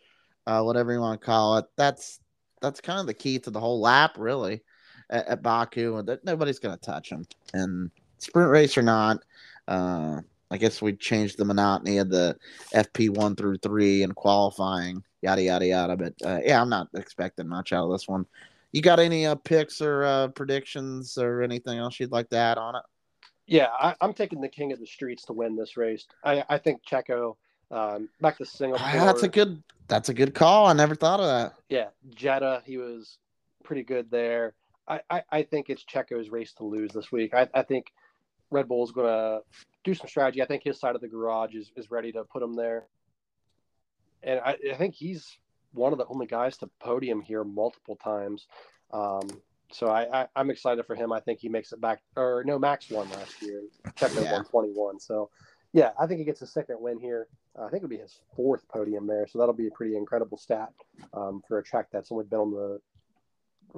uh, whatever you want to call it. That's that's kind of the key to the whole lap, really, at, at Baku. That nobody's going to touch him, and sprint race or not. Uh, I guess we changed the monotony of the FP one through three and qualifying, yada yada yada. But uh, yeah, I'm not expecting much out of this one. You got any uh, picks or uh, predictions or anything else you'd like to add on it? Yeah, I, am taking the king of the streets to win this race. I, I think Checo um, back to Singapore. That's a good. That's a good call. I never thought of that. Yeah, Jetta. he was pretty good there. I, I, I think it's Checo's race to lose this week. I, I think Red Bull is going to do some strategy. I think his side of the garage is, is ready to put him there. And I, I think he's one of the only guys to podium here multiple times. Um, so I, I, am excited for him. I think he makes it back. Or no, Max won last year. Checo yeah. won 21. So yeah, I think he gets a second win here. I think it'll be his fourth podium there, so that'll be a pretty incredible stat um, for a track that's only been on the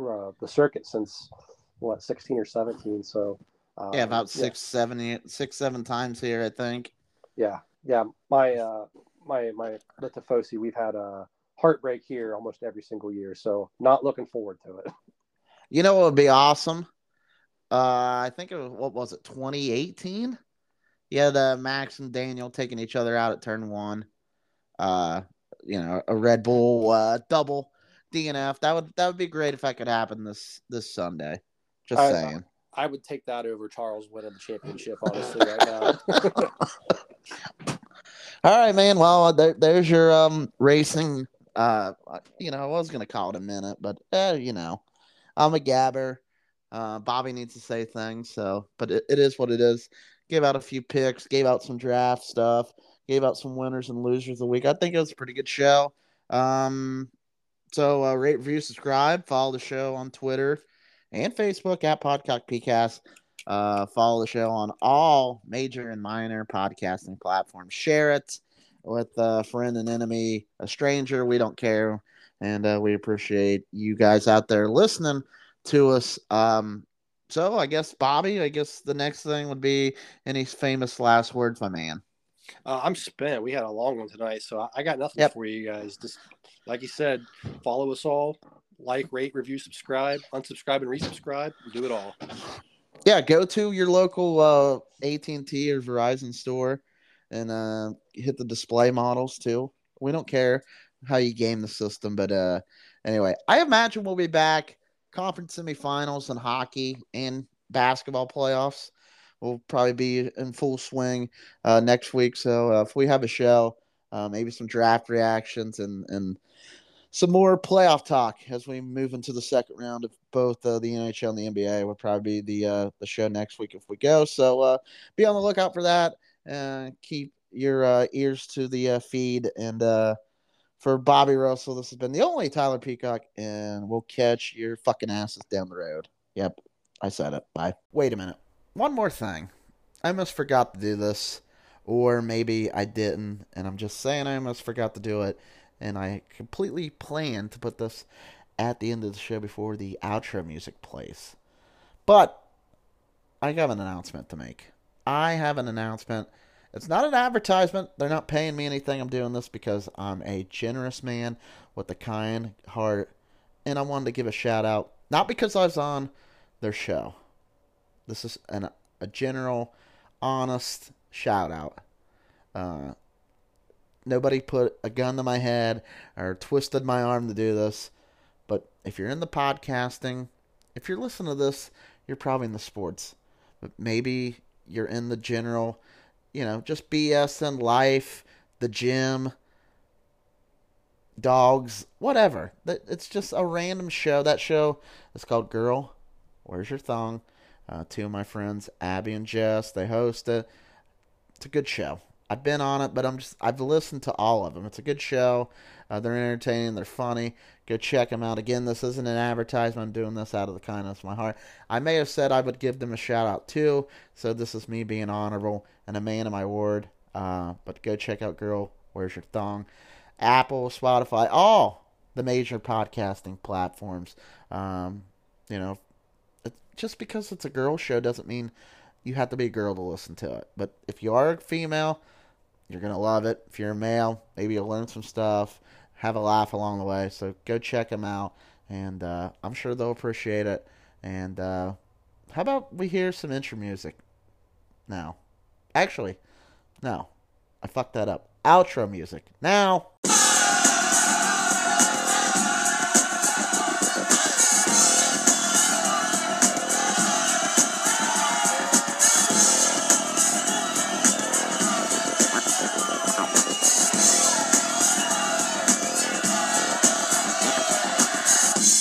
uh, the circuit since what 16 or 17. So um, yeah, about six, yeah. seven, six, seven times here, I think. Yeah, yeah. My uh, my my the Tifosi, we've had a heartbreak here almost every single year, so not looking forward to it. You know what would be awesome? Uh, I think it was what was it, 2018? Yeah, the Max and Daniel taking each other out at turn one. Uh, you know, a Red Bull uh, double DNF. That would that would be great if that could happen this this Sunday. Just I, saying. I would take that over Charles winning the championship, honestly, right now. All right, man. Well, there, there's your um racing. Uh, you know, I was gonna call it a minute, but uh, you know, I'm a gabber. Uh, Bobby needs to say things, so but it, it is what it is gave out a few picks, gave out some draft stuff, gave out some winners and losers of the week. I think it was a pretty good show. Um, so uh, rate, review, subscribe, follow the show on Twitter and Facebook at PodCock PeaCast. Uh, follow the show on all major and minor podcasting platforms. Share it with a friend and enemy, a stranger. We don't care, and uh, we appreciate you guys out there listening to us. Um, so I guess Bobby, I guess the next thing would be any famous last words, my man. Uh, I'm spent. We had a long one tonight, so I, got nothing yep. for you guys. Just like you said, follow us all, like, rate, review, subscribe, unsubscribe, and resubscribe. Do it all. Yeah, go to your local uh, AT&T or Verizon store and uh, hit the display models too. We don't care how you game the system, but uh, anyway, I imagine we'll be back conference semifinals and hockey and basketball playoffs will probably be in full swing uh, next week. So uh, if we have a show, uh, maybe some draft reactions and and some more playoff talk as we move into the second round of both uh, the NHL and the NBA will probably be the uh, the show next week if we go. So uh, be on the lookout for that. keep your ears to the feed and for Bobby Russell, this has been the only Tyler Peacock, and we'll catch your fucking asses down the road. Yep, I said it. Bye. Wait a minute. One more thing. I almost forgot to do this, or maybe I didn't, and I'm just saying I almost forgot to do it, and I completely planned to put this at the end of the show before the outro music plays. But I have an announcement to make. I have an announcement it's not an advertisement. They're not paying me anything. I'm doing this because I'm a generous man with a kind heart. And I wanted to give a shout out, not because I was on their show. This is an, a general, honest shout out. Uh, nobody put a gun to my head or twisted my arm to do this. But if you're in the podcasting, if you're listening to this, you're probably in the sports. But maybe you're in the general, you know, just BS and life, the gym, dogs, whatever. It's just a random show. That show is called Girl, Where's Your Thong? Uh, two of my friends, Abby and Jess, they host it. It's a good show. I've been on it, but I'm just I've listened to all of them. It's a good show. Uh, they're entertaining. They're funny. Go check them out. Again, this isn't an advertisement. I'm doing this out of the kindness of my heart. I may have said I would give them a shout out too. So this is me being honorable and a man of my word. Uh, but go check out Girl. Where's your thong? Apple, Spotify, all the major podcasting platforms. Um, you know, just because it's a girl show doesn't mean you have to be a girl to listen to it. But if you are a female, you're gonna love it. If you're a male, maybe you'll learn some stuff, have a laugh along the way. So go check them out, and uh, I'm sure they'll appreciate it. And uh, how about we hear some intro music now? Actually, no, I fucked that up. Outro music now.